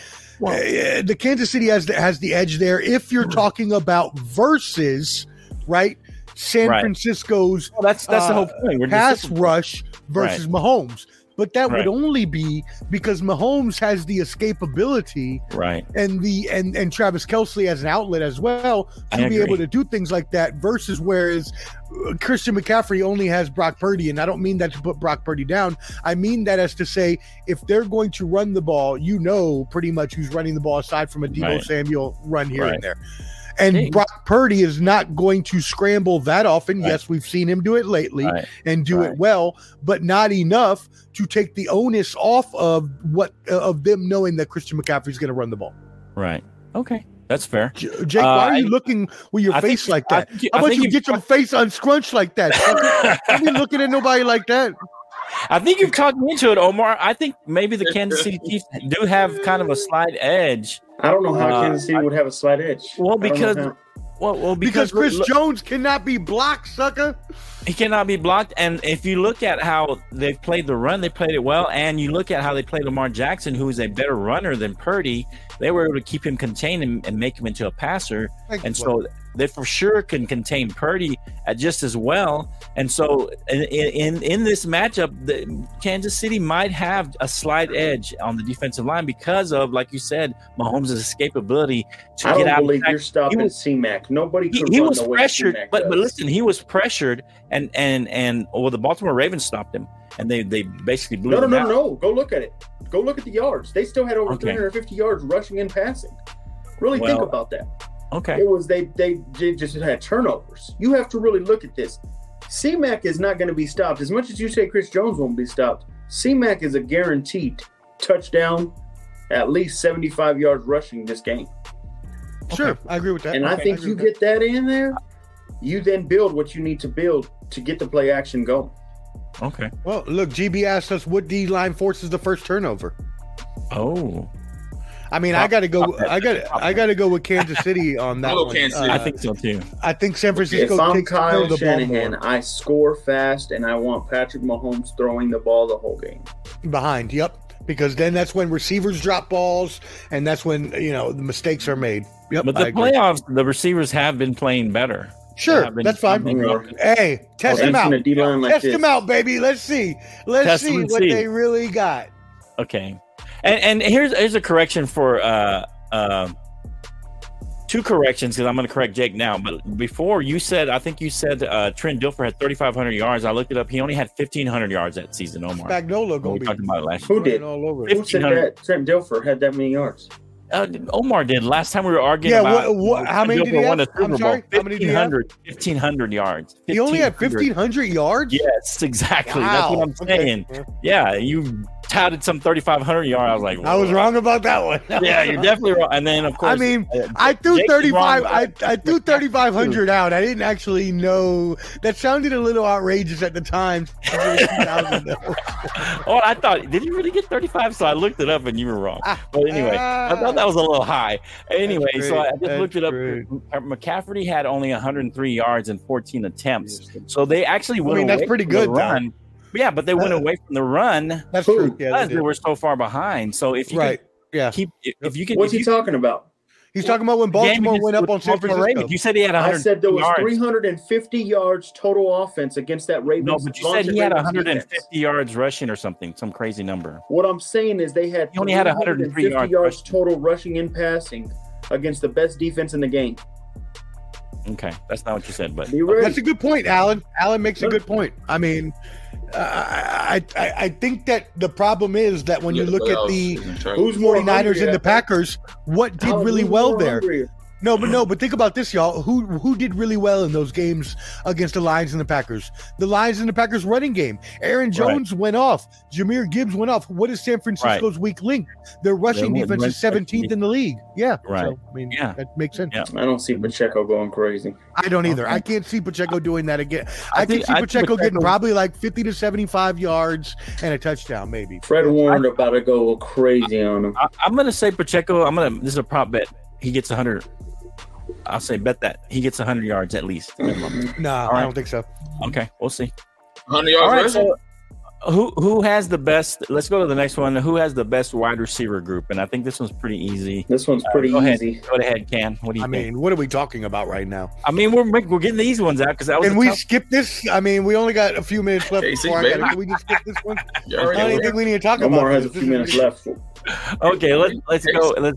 Well- uh, the Kansas City has the, has the edge there. If you're talking about versus, right, San Right. Francisco's Well, that's that's the Uh, whole point. We're pass rush versus Mahomes. But that Right. would only be because Mahomes has the escapability right. and the and and Travis Kelce as an outlet as well I to be agree. able to do things like that. Versus whereas uh, Christian McCaffrey only has Brock Purdy, and I don't mean that to put Brock Purdy down. I mean that as to say if they're going to run the ball, you know pretty much who's running the ball aside from a Deebo Right. Samuel run here Right. and there. And Hey. Brock Purdy is not going to scramble that often. Right. Yes, we've seen him do it lately Right. and do Right. it well, but not enough to take the onus off of what of them knowing that Christian McCaffrey is going to run the ball. Right. Okay. That's fair. J- Jake, Uh, why are you I- looking with your I think- face like that? think you- How about think you you've get your face unscrunched like that? Don't looking at nobody like that. I think you've talked me into it, Omar. I think maybe the Kansas City Chiefs do have kind of a slight edge. I don't know how Uh, Kansas City would have a slight edge. Well, I don't know because- how. Well, well Because, because, Chris look- Jones cannot be blocked, sucker. he cannot be blocked. And if you look at how they've played the run, they played it well. And you look at how they played Lamar Jackson, who is a better runner than Purdy, they were able to keep him contained and, and make him into a passer. And so they for sure can contain Purdy at just as well. And so in in, in this matchup, the, Kansas City might have a slight edge on the defensive line because of, like you said, Mahomes' escapability to I get don't out. believe you're stopping C-Mac. Nobody he, he was pressured, but but listen, he was pressured, and and and well, the Baltimore Ravens stopped him, and they they basically blew No, no, no, out. no. Go look at it. Go look at the yards. They still had over Okay. 350 yards rushing and passing. Really think about that. Okay, It was they they just had turnovers. You have to really look at this. C-Mac is not going to be stopped. As much as you say Chris Jones won't be stopped, C-Mac is a guaranteed touchdown, at least 75 yards rushing this game. Sure, I agree with that. And I think agree you with that. get that in there, you then build what you need to build to get the play action going. okay. Well, look, GB asked us what D line forces the first turnover. Oh, I mean, I got to go. I got. I got to go with Kansas City on that I'll one. Kansas City. Uh, I think so too. I think San Francisco If I'm Kyle the Shanahan, ball I score fast and I want Patrick Mahomes throwing the ball the whole game. behind. Yep, because then that's when receivers drop balls, and that's when you know the mistakes are made. Yep, But the playoffs, the receivers have been playing better. Sure, been- that's fine. have been growing. Hey, test I've them out. seen like Test this. them out, baby. Let's see. Let's Test see 'em and what see. they really got. Okay, and and here's here's a correction for uh uh two corrections because I'm going to correct Jake now. But before you said, I think you said uh, Trent Dilfer had 3,500 yards. I looked it up. He only had 1,500 yards that season. Omar, Spagnola gonna be talked about it last year. Who did? all over. Who said 1,500. that Trent Dilfer had that many yards? Uh, Omar did last time we were arguing Yeah, about what- what- how many did he have? Super I'm Bowl. sorry, how many did he have? 1,500 1,500 yards. He only had 1,500. yards. Yes, exactly. That's what I'm Okay. saying. Yeah, you touted some 3,500 yard. I was like, I was wrong about that one. Yeah, you're definitely wrong. And then of course, I mean, uh, I threw Jake 35. I, I threw 3,500 out. I didn't actually know. That sounded a little outrageous at the time. Oh, I thought, did you really get 35? So I looked it up and you were wrong. Ah, But anyway, I thought that was a little high. Anyway, so I great. just looked it up. That's McCaffrey had only 103 yards and 14 attempts. So they actually went mean, that's pretty good, the though. Run. Yeah, but they went away from the run That's Who? true. Yeah, because they they were so far behind. So if you right. Yeah. keep, if, if you can, What's if he you, talking about? He's talking about when Baltimore against went up on San Francisco. Ravens, you said he had I 100 said there was yards. 350 yards total offense against that Ravens. No, but you said he had Ravens 150 defense. yards rushing or something, some crazy number. What I'm saying is they had He only had 103 yards yards rushing. total rushing and passing against the best defense in the game. Okay, that's not what you said, but Be. That's a good point, Alan. Alan makes a good point. I mean, uh, I, I I think that the problem is that when you look at the is in trouble. Who's more 49ers and the Packers, what did Alan, really well there? hungry? No, but no, but think about this, y'all. Who who did really well in those games against the Lions and the Packers? The Lions and the Packers running game. Aaron Jones went off. Jahmyr Gibbs went off. What is San Francisco's weak link? Their rushing Their defense is 17th in the league. Yeah. Right. So, I mean, Yeah. that makes sense. Yeah. I don't see Pacheco going crazy. I don't either. I can't see Pacheco doing that again. I I, think- can see I think Pacheco getting probably like 50 to 75 yards and a touchdown, maybe. Fred Warner about to go crazy on him. I, I'm gonna say Pacheco. I'm gonna. This is a prop bet. He gets 100. I'll say bet that he gets 100 yards at least. minimum. Nah, All I right. don't think so. Okay, we'll see. 100 yards right. So who who has the best? Let's go to the next one. Who has the best wide receiver group? And I think this one's pretty easy. This one's pretty go ahead. Go ahead, Can. What do you I think? mean, what are we talking about right now? I mean, we're we're getting these ones out because that was Can we tough- skip this? I mean, we only got a few minutes left. KC, before I gotta, can we just skip this one? You I don't think we need to talk Omar about has a few minutes left. Okay, let's let's go. Let's,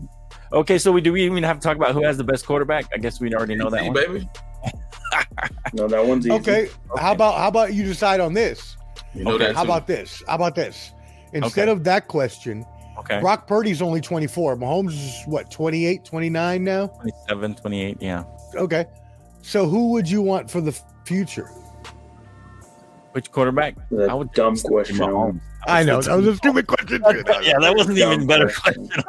okay, so we do we even have to talk about who has the best quarterback? I guess we already know that See, one. baby. No, that one's easy. Okay, how about how about you decide on this? You know Okay, that How about this? How about this? Instead Okay. of that question, Okay, Brock Purdy's only 24. Mahomes is what, 28, 29 now? 27, 28, Yeah. Okay. So who would you want for the future? Which quarterback? That I would dumb question. Mahomes. I know that was a stupid question. Yeah, that wasn't even Dumb better question. question.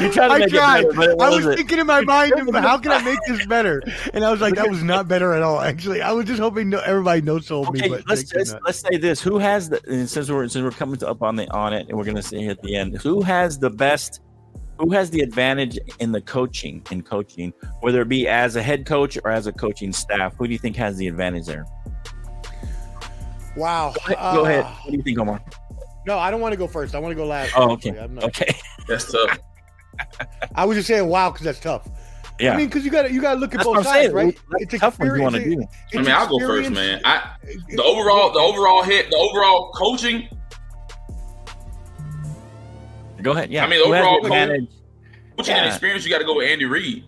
you tried to I make tried. it better, but it I was wasn't. thinking in my mind, how can I make this better? And I was like, that was not better at all. Actually, I was just hoping no, everybody no sold me. Okay, But let's they let's, let's say this: Who has the and since we're since we're coming to up on the on it, and we're gonna say at the end, who has the best, who has the advantage in the coaching in coaching, whether it be as a head coach or as a coaching staff? Who do you think has the advantage there? wow. Go ahead. Go ahead. Uh, What do you think, Omar? No, I don't want to go first. I want to go last. Oh, okay, I'm not- okay, That's tough. I was just saying, wow, because that's tough. yeah. I mean, because you got to you got to look at That's both sides, saying. right? That's tough one you want to experience- do. I mean, I'll go first, man. I the overall the overall hit the overall coaching. Go ahead. Yeah. I mean, the overall coach- advantage Coaching and experience, you got to go with Andy Reid.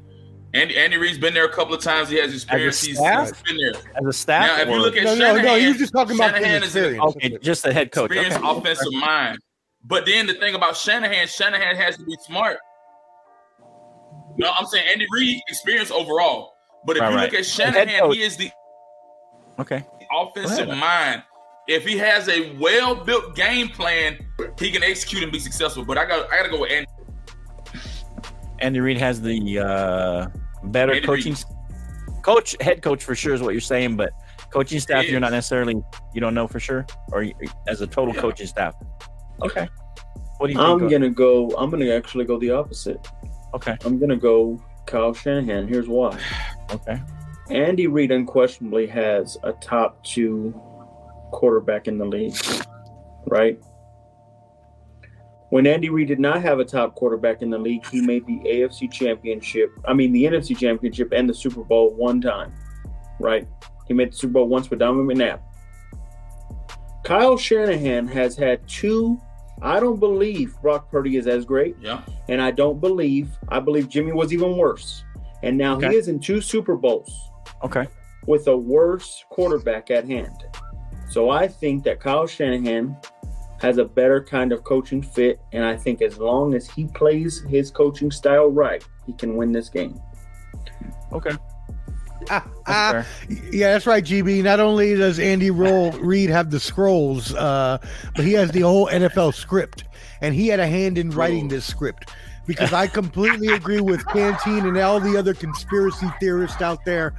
Andy Andy Reid's been there a couple of times. He has experience. He's, staff? he's been there. as a staff? Now, if you look at No, no, Shanahan, no. He was just talking about Shanahan the is an okay, just the head coach. experienced Okay. offensive mind. But then the thing about Shanahan, Shanahan has to be smart. No, I'm saying Andy Reid experience overall. But if Right, you right. look at Shanahan, he is the Okay. offensive ahead. mind. If he has a well-built game plan, he can execute and be successful. But I got I got to go with Andy. Andy Reid has the uh, better Andy coaching coach, head coach for sure is what you're saying, but coaching staff you're not necessarily you don't know for sure, or as a total Yeah. coaching staff. Okay. What do you think? I'm gonna go. I'm gonna actually go the opposite. okay. I'm gonna go Kyle Shanahan. Here's why. Okay. Andy Reid unquestionably has a top two quarterback in the league, right? When Andy Reid did not have a top quarterback in the league, he made the AFC Championship. I mean, the NFC Championship and the Super Bowl one time, right? He made the Super Bowl once with Donovan McNabb. Kyle Shanahan has had two. I don't believe Brock Purdy is as great Yeah. and I don't believe I believe Jimmy was even worse. And now Okay. he is in two Super Bowls Okay. with a worse quarterback at hand. So I think that Kyle Shanahan has a better kind of coaching fit, and I think as long as he plays his coaching style right, he can win this game. Okay. Ah, yeah, that's right, GB. Not only does Andy Roll Reid have the scrolls, uh, but he has the whole NFL script, and he had a hand in writing this script. Because I completely agree with Canteen and all the other conspiracy theorists out there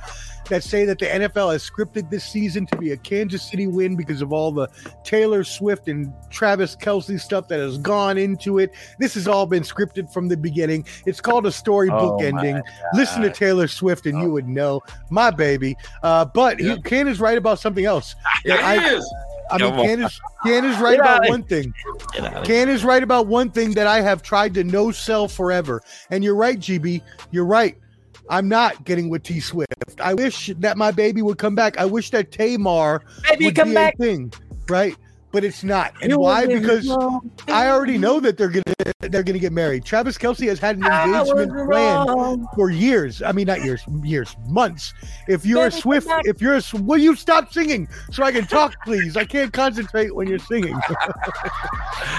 that say that the NFL has scripted this season to be a Kansas City win because of all the Taylor Swift and Travis Kelce stuff that has gone into it. This has all been scripted from the beginning. It's called a storybook Oh, ending. Listen to Taylor Swift and you would know, my baby. Uh, but he, Ken is right about something else. Yeah, I- it is. I mean. Ken is, is right about one thing. Get out of here. Ken is right about one thing that I have tried to no sell forever. And you're right, GB. You're right. I'm not getting with T Swift. I wish that my baby would come back. I wish that Tamar Baby, would come be back. a thing, right? But it's not. And You why? Because wrong. I already know that they're gonna they're gonna get married. Travis Kelce has had an engagement plan for years. I mean, not years, years, months. If you're a Swift, come if you're a, Sw- will you stop singing so I can talk, please? I can't concentrate when you're singing.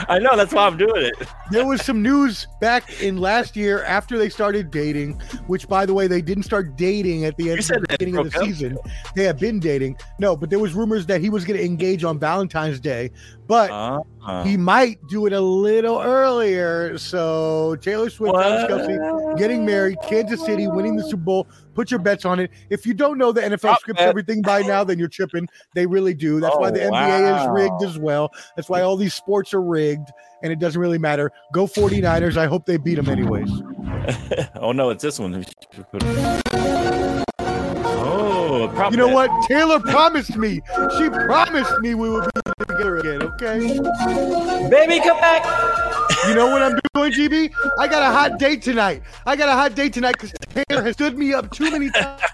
I know that's why I'm doing it. there was some news back in last year after they started dating, which, by the way, they didn't start dating at the end of the beginning of the up. season. They have been dating. No, but there was rumors that he was going to engage on Valentine's Day, but Uh, he might do it a little earlier. So Taylor Swift, Travis Kelce, getting married, Kansas City, winning the Super Bowl. Put your bets on it. If you don't know the NFL Prop scripts everything by now, then you're tripping. They really do. That's why Oh, the NBA is rigged as well. That's why all these sports are rigged, and it doesn't really matter. Go 49ers. I hope they beat them anyways. oh no, it's this one. Oh, You know what? Taylor promised me. She promised me we would be together again. Okay. Baby, come back. You know what I'm doing, GB? I got a hot date tonight. I got a hot date tonight because Taylor has stood me up too many times.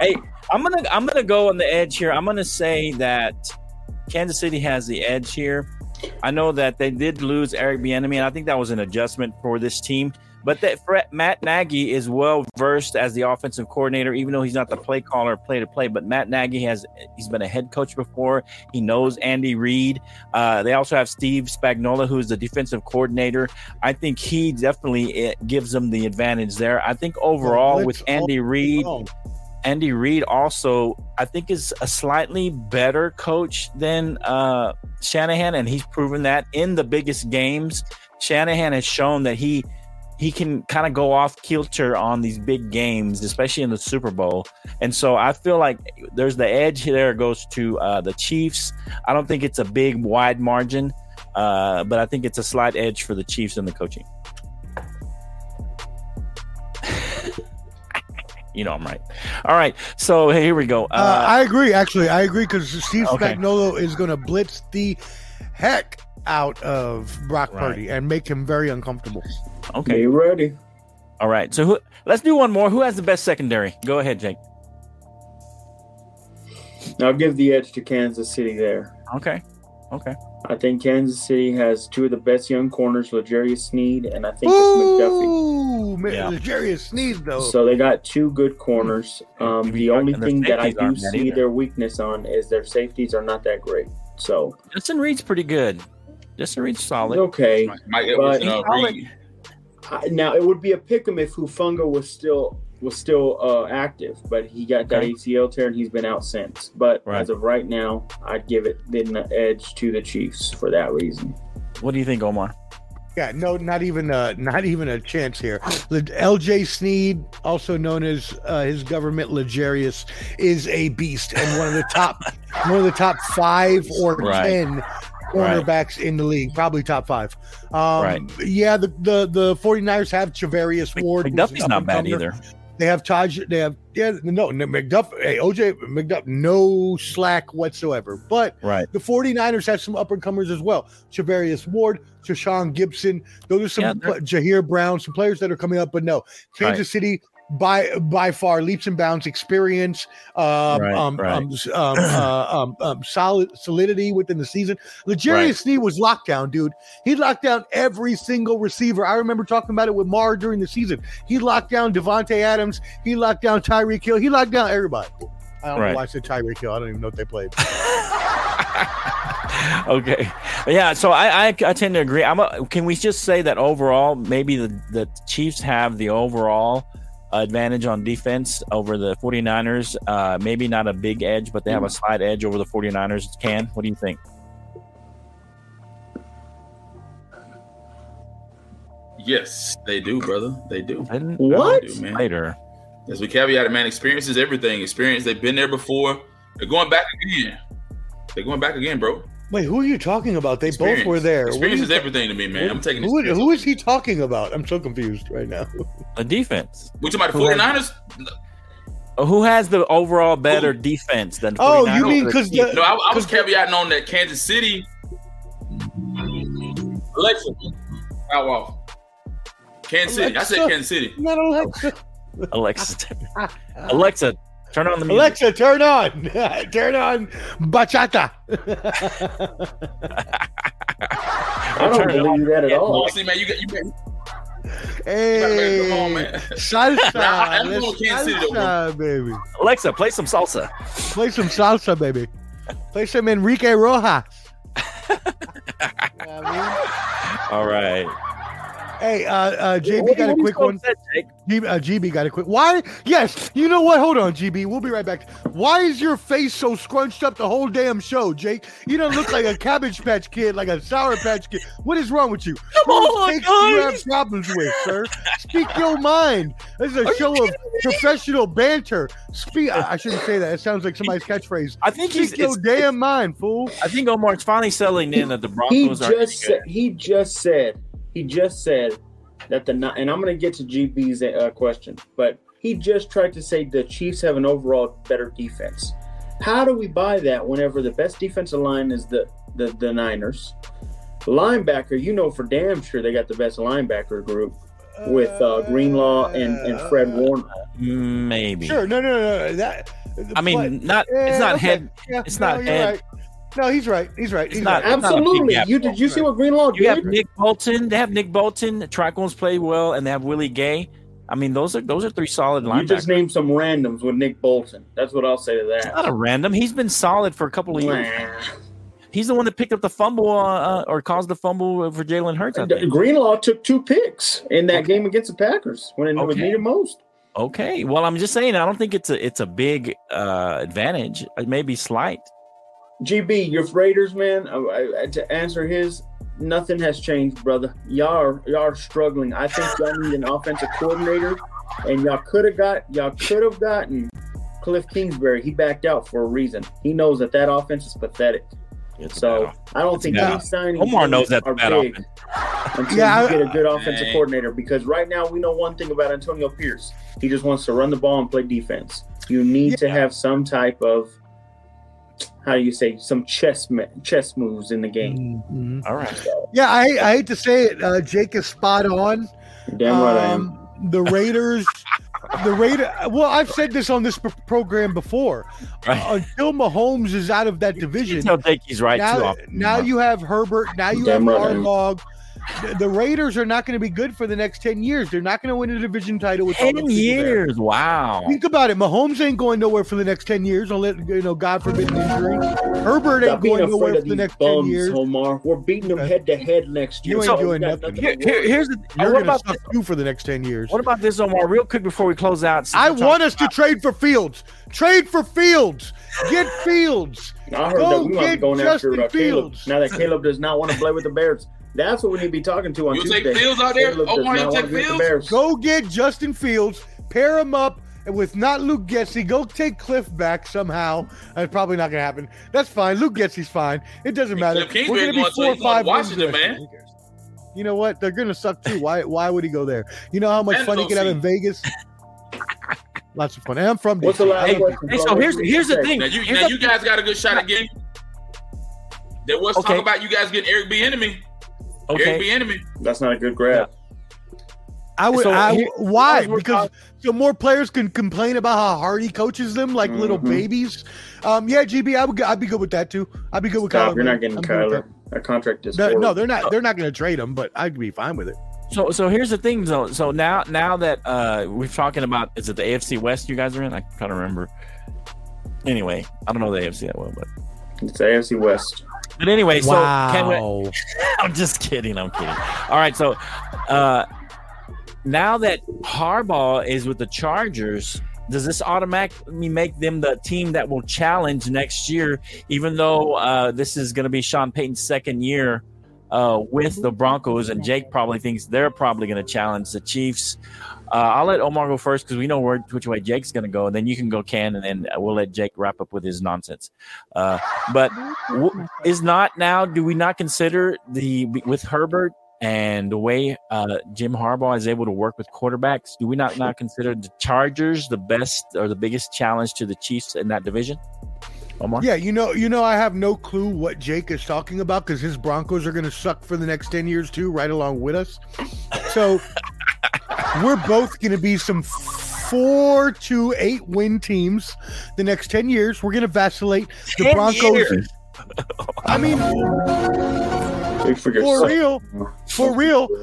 Hey, I'm gonna I'm gonna go on the edge here. I'm gonna say that Kansas City has the edge here. I know that they did lose Eric Bieniemy, and I think that was an adjustment for this team. But that Fred, Matt Nagy is well versed as the offensive coordinator, even though he's not the play caller, play to play. But Matt Nagy has he's been a head coach before. He knows Andy Reid. Uh, they also have Steve Spagnuolo, who's the defensive coordinator. I think he definitely eh, gives them the advantage there. I think overall with Andy Reid. Andy Reid also, I think, is a slightly better coach than uh, Shanahan, and he's proven that in the biggest games. Shanahan has shown that he he can kind of go off kilter on these big games, especially in the Super Bowl. And so I feel like there's the edge there goes to uh, the Chiefs. I don't think it's a big wide margin, uh, but I think it's a slight edge for the Chiefs in the coaching. you know I'm right. All right, so here we go. Uh, Uh, I agree. Actually, I agree because Steve Okay. Spagnuolo is going to blitz the heck out of Brock Right. Purdy and make him very uncomfortable. okay, Be ready. all right. So who, let's do one more. Who has the best secondary? Go ahead, Jake. I'll give the edge to Kansas City there. Okay, okay. I think Kansas City has two of the best young corners, L'Jarius Sneed, and I think it's McDuffie. Ooh, man, Yeah. Jarius sneeze though. So they got two good corners. Um, the only thing that I do see either. their weakness on is their safeties are not that great. So Justin Reid's pretty good. Justin Reid's solid. okay. Mike Edwards and uh, But- Reed. I- Now it would be a pick 'em if Hufanga was still was still uh, active, but he got that ACL tear and he's been out since. But Right. as of right now, I'd give it the edge to the Chiefs for that reason. What do you think, Omar? Yeah, no, not even a not even a chance here. L.J. Sneed, also known as uh, his government L'Jarius, is a beast and one of the top one of the top five or Right. ten cornerbacks in the league, probably top five. Um, Right. Yeah, the, the the 49ers have Charvarius Ward. McDuffie's not bad either. They have Taj. They have yeah. No, McDuff. Hey, OJ McDuff. No slack whatsoever. But Right. the 49ers have some up and comers as well. Charvarius Ward, Shashawn Gibson. Those are some Yeah, Ji'Ayir Brown, some players that are coming up. But no, Kansas Right. City by by far leaps and bounds experience, um, Right, um, right. um, um, uh, um, um, solid solidity within the season. L'Jarius Right. Sneed was locked down, dude. He locked down every single receiver. I remember talking about it with Mar during the season. He locked down Davante Adams. He locked down Tyreek Hill. He locked down everybody. I don't Right. know why I said Tyreek Hill. I don't even know if they played. okay. Yeah. So I, I, I tend to agree. I'm. A, can we just say that overall, maybe the, the Chiefs have the overall advantage on defense over the 49ers. Uh, maybe not a big edge, but they have a slight edge over the 49ers. Can what do you think? Yes, they do, brother. They do. What? They do, man. Later. As we caveat it, man, experience is everything. Experience, they've been there before. They're going back again. They're going back again, bro. Wait, who are you talking about? They both were there. What Experience is everything to me, man. I'm taking Who, who is he talking about? I'm so confused right now. The defense. Which talking about the 49ers? Uh, Who has the overall better defense than? Oh, 49ers? you mean because No, I, I was 'Cause- caveating on that Kansas City. Alexa, out off. Kansas City. I said Kansas City. Not Alexa. Alexa? Alexa, turn on the music. Alexa, turn on, turn on bachata. I don't Turn it believe that at all. See, man, you got you got. hey, Come on, man. salsa, I- I'm let's going Kansas City, though, salsa, baby. Alexa, play some salsa. Play some salsa, baby. Play some Enrique Rojas. All right. Hey, uh, uh, JB What- got a what are you quick one. upset, GB, uh, GB got a quick. Why? Yes. You know what? Hold on, GB. We'll be right back. Why is your face so scrunched up the whole damn show, Jake? You don't look like a Cabbage Patch Kid, like a Sour Patch Kid. What is wrong with you? Come on, you have problems with, sir? Speak your mind. This is a show of professional banter. Speak. I, I shouldn't say that. It sounds like somebody's catchphrase. I think he's. Speak your damn mind, fool. I think Omar's finally settling in that the He Broncos are. just said, he just said he just said that the and I'm going to get to GB's uh, question, but he just tried to say the Chiefs have an overall better defense. How do we buy that whenever the best defensive line is the the, the Niners? Linebacker, you know for damn sure they got the best linebacker group with uh, Greenlaw and, and Fred Warner. Maybe. Sure. No, no, no. no, That. I mean, but- not. Yeah, It's not okay. head. Yeah, it's no, not head. right. No, he's right. He's right. He's not- right. it's not Absolutely. You did you see what Greenlaw did? You have? Nick Bolton. They have Nick Bolton. Tricone's play well, and they have Willie Gay. I mean, those are those are three solid lines. You just named some randoms with Nick Bolton. That's what I'll say to that. not a random. He's been solid for a couple of years. He's the one that picked up the fumble uh, uh, or caused the fumble for Jalen Hurts. Greenlaw took two picks in that game against the Packers when it was Okay. needed most. Okay. Well, I'm just saying. I don't think it's a it's a big uh, advantage. It may be slight. GB, your Raiders, man. Uh, I, I, to answer his, nothing has changed, brother. Y'all are, y'all are struggling. I think y'all need an offensive coordinator, and y'all could have got y'all could have gotten Cliff Kingsbury. He backed out for a reason. He knows that that offense is pathetic. It's So. I don't think bad. any signings Omar knows that are bad big offense. until Yeah, you I- get a good offensive Dang. coordinator. Because right now we know one thing about Antonio Pierce: he just wants to run the ball and play defense. You need to have some type of how do you say some chess ma- chess moves in the game. Mhm. All right. Yeah, I, I hate to say it. Uh, Jake is spot on. Damn right I am. Um, The Raiders, the Raider. Well, I've said this on this pr- program before. Right. Until Mahomes is out of that You division, tell Jake he's right too now, often. now you have Herbert. Now you Damn have right Harbaugh. The, the Raiders are not going to be good for the next ten years. They're not going to win a division title with all ten those people there. years. Wow. Think about it. Mahomes ain't going nowhere for the next ten years. Unless you know, God forbid, an injury. Herbert Stop ain't going nowhere afraid for the these next ten years. Omar. We're beating them head to head next year. You ain't So doing got nothing. Here- here- here's the. You're what going to about suck too for the next ten years. What about this, Omar? Real quick before we close out. I want talking us to trade for Fields. Trade for Fields. Get Fields. I heard Go that we might be get going after Justin uh, Caleb. Fields. Now that Caleb does not want to play with the Bears, that's what we need to be talking to on You Tuesday. take Fields out there? Caleb oh, you take want to be with the Fields? Go get Justin Fields. Pair him up and with not Luke Getsy. Go take Cliff back somehow. That's probably not going to happen. That's fine. Luke Getsy's fine. It doesn't matter. Kingsbury We're going to be four or five to Washington, man. You know what? They're going to suck too. Why? Why would he go there? You know how much And fun he could have in Vegas. Lots of fun. And I'm from What's the last Hey, question? hey, so here's here's the thing. Now you, now the- you guys got a good shot again. There was Okay. talk about you guys getting Eric Bieniemy. Eric okay. Bieniemy. That's not a good grab. I would. So I, here- why? as we're Because so more players can complain about how hard he coaches them like little Mhm. babies. Um, yeah, GB, I would. I'd be good with that too. I'd be good with Stop, Kyler. you're not getting I'm good Kyler. That contract is that. No, no, they're not. They're not going to trade him, but I'd be fine with it. So so here's the thing though. So now now that uh we're talking about is it the AFC West you guys are in? I kind of remember. Anyway, I don't know the AFC that well, but It's AFC West. But anyway, so can we. I'm just kidding. I'm kidding. All right, so uh now that Harbaugh is with the Chargers, does this automatically make them the team that will challenge next year? Even though uh, this is going to be Sean Payton's second year uh, with the Broncos, and Jake probably thinks they're probably going to challenge the Chiefs. Uh, I'll let Omar go first because we know where, which way Jake's going to go, and then you can go, Ken, and then we'll let Jake wrap up with his nonsense. Uh, but w- is not now? Do we not consider the with Herbert and the way uh, Jim Harbaugh is able to work with quarterbacks? Do we not not consider the Chargers the best or the biggest challenge to the Chiefs in that division? Omar, Yeah, you know, you know, I have no clue what Jake is talking about because his Broncos are going to suck for the next ten years too, right along with us. So we're both going to be some four to eight win teams the next ten years. We're going to vacillate. The Broncos. years? I mean, for for yourself. real, for real. I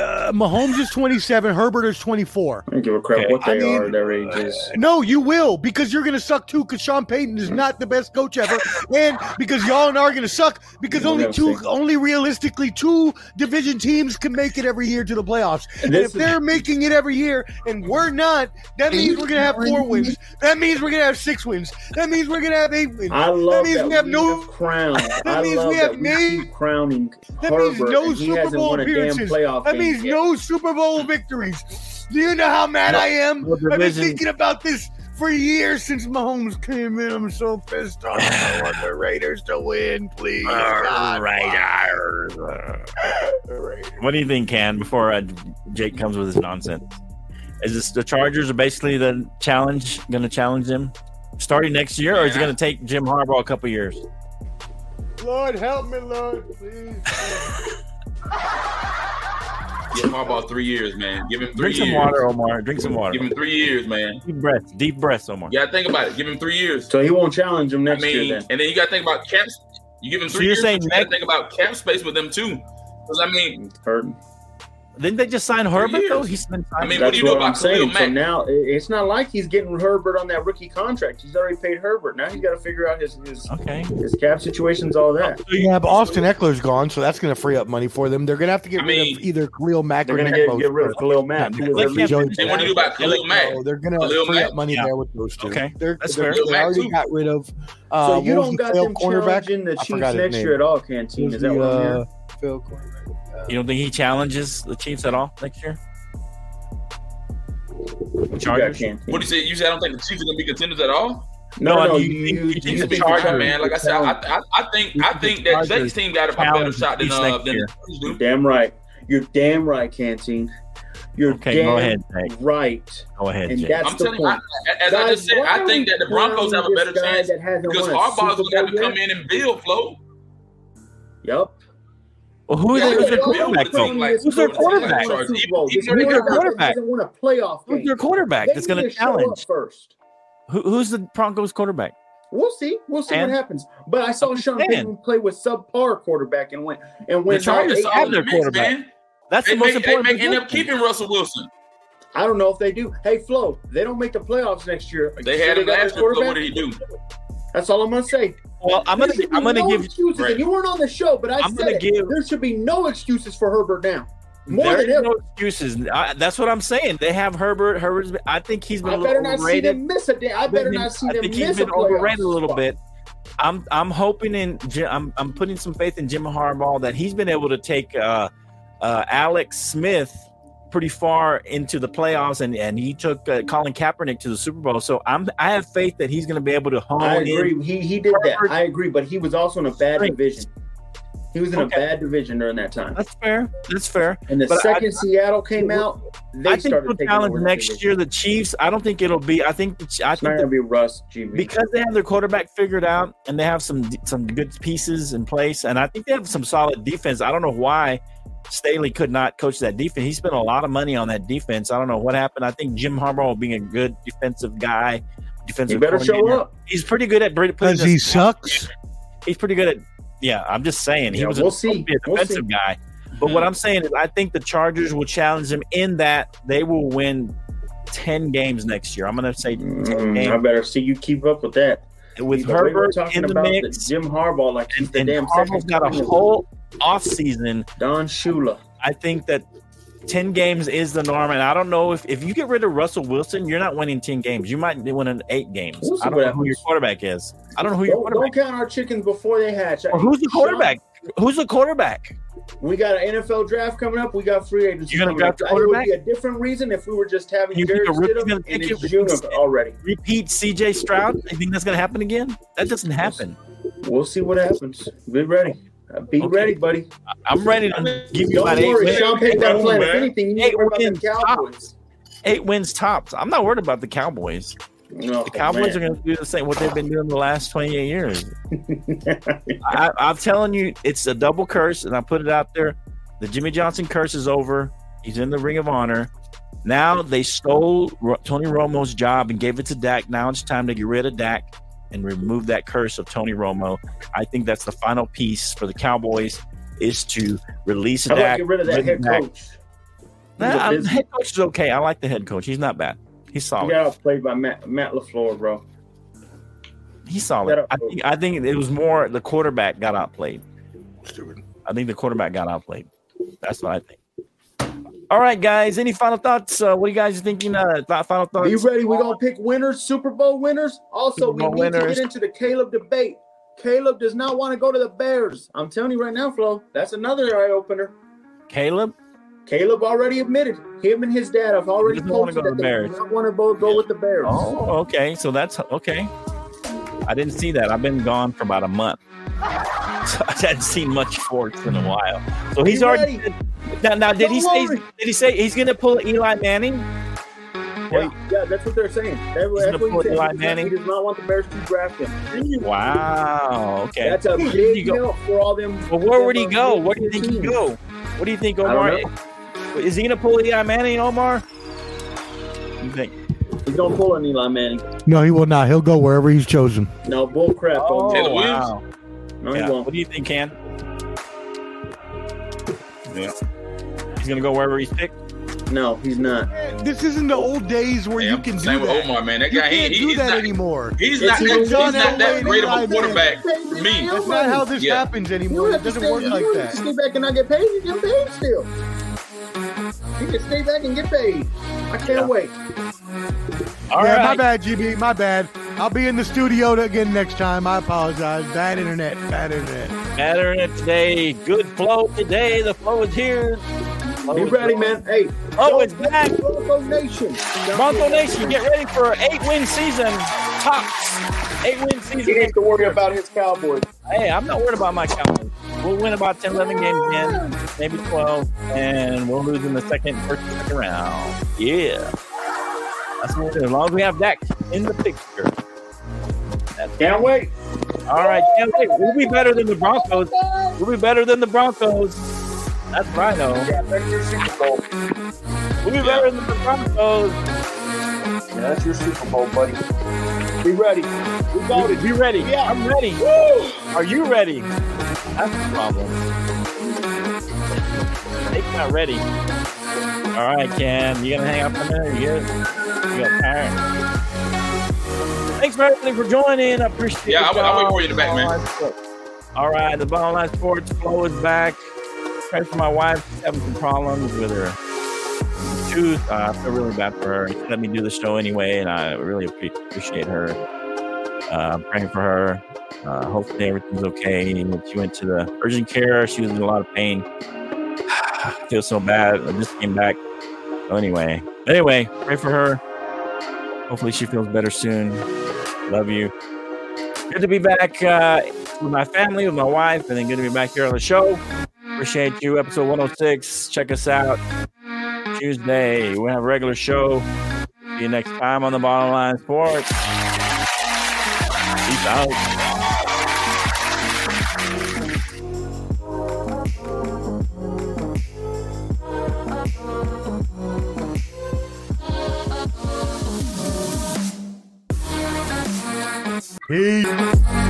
Uh, Mahomes is twenty-seven. Herbert is twenty-four. don't give a crap Okay. what they I mean, are at their ages. No, you will because you're going to suck too. Because Sean Payton is not the best coach ever, and because y'all and are going to suck because We'll only two, see. only realistically two division teams can make it every year to the playoffs. And This if is- they're making it every year and we're not, that means we're going to have four wins. That means we're going to have six wins. That means we're going to have eight wins. I love means that, means we have no- have crowned. I means love we have that we keep crowning That means no and he Super hasn't Bowl won a damn appearances. playoff That game means yet. no Super Bowl victories. Do you know how mad I am? What I've been thinking about this for years since Mahomes came in. I'm so pissed off. I want the Raiders to win, please. God, Raiders. What do you think, Ken? Before uh, Jake comes with his nonsense, is this the Chargers are basically the challenge? Going to challenge them starting next year, or is it going to take Jim Harbaugh a couple years? Lord, help me, Lord, please. Give Harbaugh three years, man. Give him three Drink some years. water, Omar. Drink some water. Give him three years, man. Deep breaths. Deep breaths, Omar. You gotta think about it. Give him three years. So he won't challenge him I next mean, year then. and then you gotta think about cap. You give him. So you're years. saying but you gotta think about cap space with them too. Because I mean, It's hurting. Didn't they just sign Herbert though? He's been I mean, what do you know about Khalil saying. So Mack? now it's not like he's getting Herbert on that rookie contract. He's already paid Herbert. Now he's got to figure out his his, okay. his cap situations, all that. Yeah, but Austin Ekeler's gone, so that's going to free up money for them. They're going to have to get I rid mean, of either Khalil Mack They're or gonna Nick get, get rid of Bosa. Khalil Mack. Yeah, who was they their can't lead- Joey- and what do you do about Khalil Mack? So they're going to free Mack, up money yeah. there with those two. Okay, They're, that's they're, fair. They already too. got rid of. Uh, So you don't got failed them cornerback? challenging the Chiefs next year at all, Canteen. Is that what I'm hearing? uh, failed cornerback? You don't think he challenges the Chiefs at all next year? Chargers. What do you say? You say I don't think the Chiefs are gonna be contenders at all. No, No, no, you you, you, you think you the speak Chargers- man, like I said, I, I, I think I think that Jake's team got a better Challenge shot than uh, next than year. the Chiefs do. You're damn right. You're damn right, Canteen. You're Okay, damn go ahead, Jake. right. Go ahead, And Jake. that's I'm the telling you, I, point. as I just said, I think that the Broncos have a better chance that because won a Harbaugh's gonna have to come in and build flow. Yep. Well, who is Yeah, who's yeah, their quarterback though? Who's their quarterback? Like- Super Bowl. He's This their is a guy that quarterback. hasn't won a playoff Who's game. their quarterback that's going to to show up challenge? first. Who, who's the Broncos quarterback? We'll see. We'll see And- what happens. But I saw Sean Payton play with subpar quarterback and went and The went. Chargers out It's eight- have their quarterback. man. That's They the most may, they important. may end up keeping Russell Wilson. I don't know if they do. Hey, Flo, they don't make the playoffs next year. They So had him last year. Quarterback? What did he do? That's all I'm gonna say. Well, I'm gonna I'm gonna no give excuses. And you weren't on the show, but I I'm said gonna it. give- there should be no excuses for Herbert now. More there than ever. no excuses. I, that's what I'm saying. They have Herbert. Herbert's. Been, I think he's been I a little great I better not see them miss a day. I better not see I them think miss he's a been playoff overrated a little spot. bit. I'm I'm hoping in I'm I'm putting some faith in Jim Harbaugh that he's been able to take uh, uh, Alex Smith pretty far into the playoffs, and and he took uh, Colin Kaepernick to the Super Bowl. So I'm I have faith that he's going to be able to hone I in. agree. He he did that. I agree, but he was also in a bad division. He was in Okay. a bad division during that time. That's fair. That's fair. And the but I- second Seattle came out, they I think taking challenge next division. year the Chiefs. I don't think it'll be. I think the, I It's think the, be Russ, GB. because they have their quarterback figured out and they have some some good pieces in place, and I think they have some solid defense. I don't know why Staley could not coach that defense. He spent a lot of money on that defense. I don't know what happened. I think Jim Harbaugh, being a good defensive guy, defensive, he better show coordinator, up. He's pretty good at. Because he sucks. He's pretty good at. Yeah, I'm just saying he Yeah, was we'll a, see. supposed to be a We'll defensive guy. But what I'm saying is, I think the Chargers will challenge them in that they will win ten games next year. I'm going to say ten Mm, I better see you keep up with that. With The way we're Herbert talking in the mix. Jim Harbaugh, like and, the and damn Harbaugh's got a whole off season. Don Shula. I think that 10 games is the norm. And I don't know if, if you get rid of Russell Wilson, you're not winning 10 games. You might win winning eight games. I don't know who your quarterback is. I don't know who your Don't, quarterback don't count our chickens before they hatch. Or who's the quarterback? Who's the quarterback? We got an NFL draft coming up. We got free agency. You're gonna coming up. draft think It would be a different reason if we were just having You think Jared a rookie's Stidham gonna pick you? it's June already. Repeat CJ Stroud? You think that's going to happen again? That doesn't happen. We'll see what happens. Be ready. Uh, Be Okay. ready, buddy. I'm ready to give you Don't about eight worry, wins, Sean Payton got a plan. If anything, you need Eight to worry about the wins, Cowboys. eight wins tops. I'm not worried about the Cowboys. No, The Cowboys are going to do the same what they've been doing the last 28 years. I, I'm telling you, it's a double curse, and I put it out there. The Jimmy Johnson curse is over. He's in the Ring of Honor. Now they stole Ro- Tony Romo's job and gave it to Dak. Now it's time to get rid of Dak and remove that curse of Tony Romo. I think that's the final piece for the Cowboys is to release How Dak. get rid of that head Dak. coach? Nah, a I'm- business- head coach is okay. I like the head coach. He's not bad. He's He solid. got outplayed by Matt, Matt LaFleur, bro. He's solid. Shut I think I think it was more the quarterback got outplayed. Stupid. I think the quarterback got outplayed. That's what I think. All right, guys. Any final thoughts? Uh, what are you guys thinking? Uh, th- final thoughts? Be ready. We're going to pick winners, Super Bowl winners. Also, Super we Bowl need to get into the Caleb debate. Caleb does not want to go to the Bears. I'm telling you right now, Flo. That's another eye opener. Caleb. Caleb already admitted him and his dad have already He doesn't wanna posted to the they Bears. do not want to go, go with the Bears. Oh, okay. So that's okay. I didn't see that. I've been gone for about a month. So I hadn't seen much sports in a while. So he's already. ready. Now, now did he Don't say? worry. Did he say he's going to pull Eli Manning? Yeah, yeah, that's what they're saying. That, He's that's what put he. Eli does not- Manning? He does not want the Bears to draft him. Wow. Okay. That's a Where big go? help for all them. Well, where would he go? Where do you think he'd go? What do you think, I don't Omar? Know. Is he going to pull Eli Manning, Omar? You think? He's gonna pull an Eli Manning. No, he will not. He'll go wherever he's chosen. No bull crap. Oh, Taylor wow. no, Yeah. he won't. What do you think, Ken? Yeah. He's going to go wherever he's picked. No, he's not. This isn't the old days where Yeah, you can do same with that. Omar, man. That You guy, he, can't he, do he's that not. anymore. He's not. even That, he's not that that way great of a quarterback Manning. for me. That's not how this Yeah. happens You anymore. don't It doesn't stay, work you like don't have that. stay back and not get paid. You get paid still. You can stay back and get paid. I can't Yeah. wait. All yeah, right. my bad, GB. My bad. I'll be in the studio again next time. I apologize. Bad internet. Bad internet. Bad internet today. Good flow today. The flow is here. Flow Be is ready, here. man. Hey, Oh, it's back. Bronco Nation. Bronco Nation, get ready for an eight-win season. Tops. Eight-win season. He season. needs to worry about his Cowboys. Hey, I'm not worried about my Cowboys. We'll win about 10, 11 games again, maybe 12, and we'll lose in the second, first, second round. Yeah. That's what. As long as we have Dak in the picture. Can't wait. All right, can't wait. We'll be better than the Broncos. We'll be better than the Broncos. That's right, though. Yeah, that's your Super Bowl. We'll be better than the Broncos. Yeah, that's your Super Bowl, buddy. Be ready. We it. Be ready. Yeah. I'm ready. Are you ready? That's the problem. Nate's not ready. All right, Ken. You gonna hang up for a minute? You good? You got tired? Thanks for everything for joining. I appreciate it. Yeah, I'll- I'll wait for you to back, man. Bottom Line Sports. All right, the bottom line sports flow is back. Pray for my wife. She's having some problems with her tooth. Uh, I feel really bad for her. She let me do the show anyway, and I really appreciate her. Uh, I'm praying for her. Uh, hopefully everything's okay. She went to the urgent care. She was in a lot of pain. I feel so bad. I just came back. So anyway, anyway, pray for her. Hopefully she feels better soon. Love you. Good to be back uh, with my family, with my wife, and then good to be back here on the show. Appreciate you. Episode 106. Check us out Tuesday. We'll have a regular show. See you next time on the Bottom Line Sports. Peace out. Peace.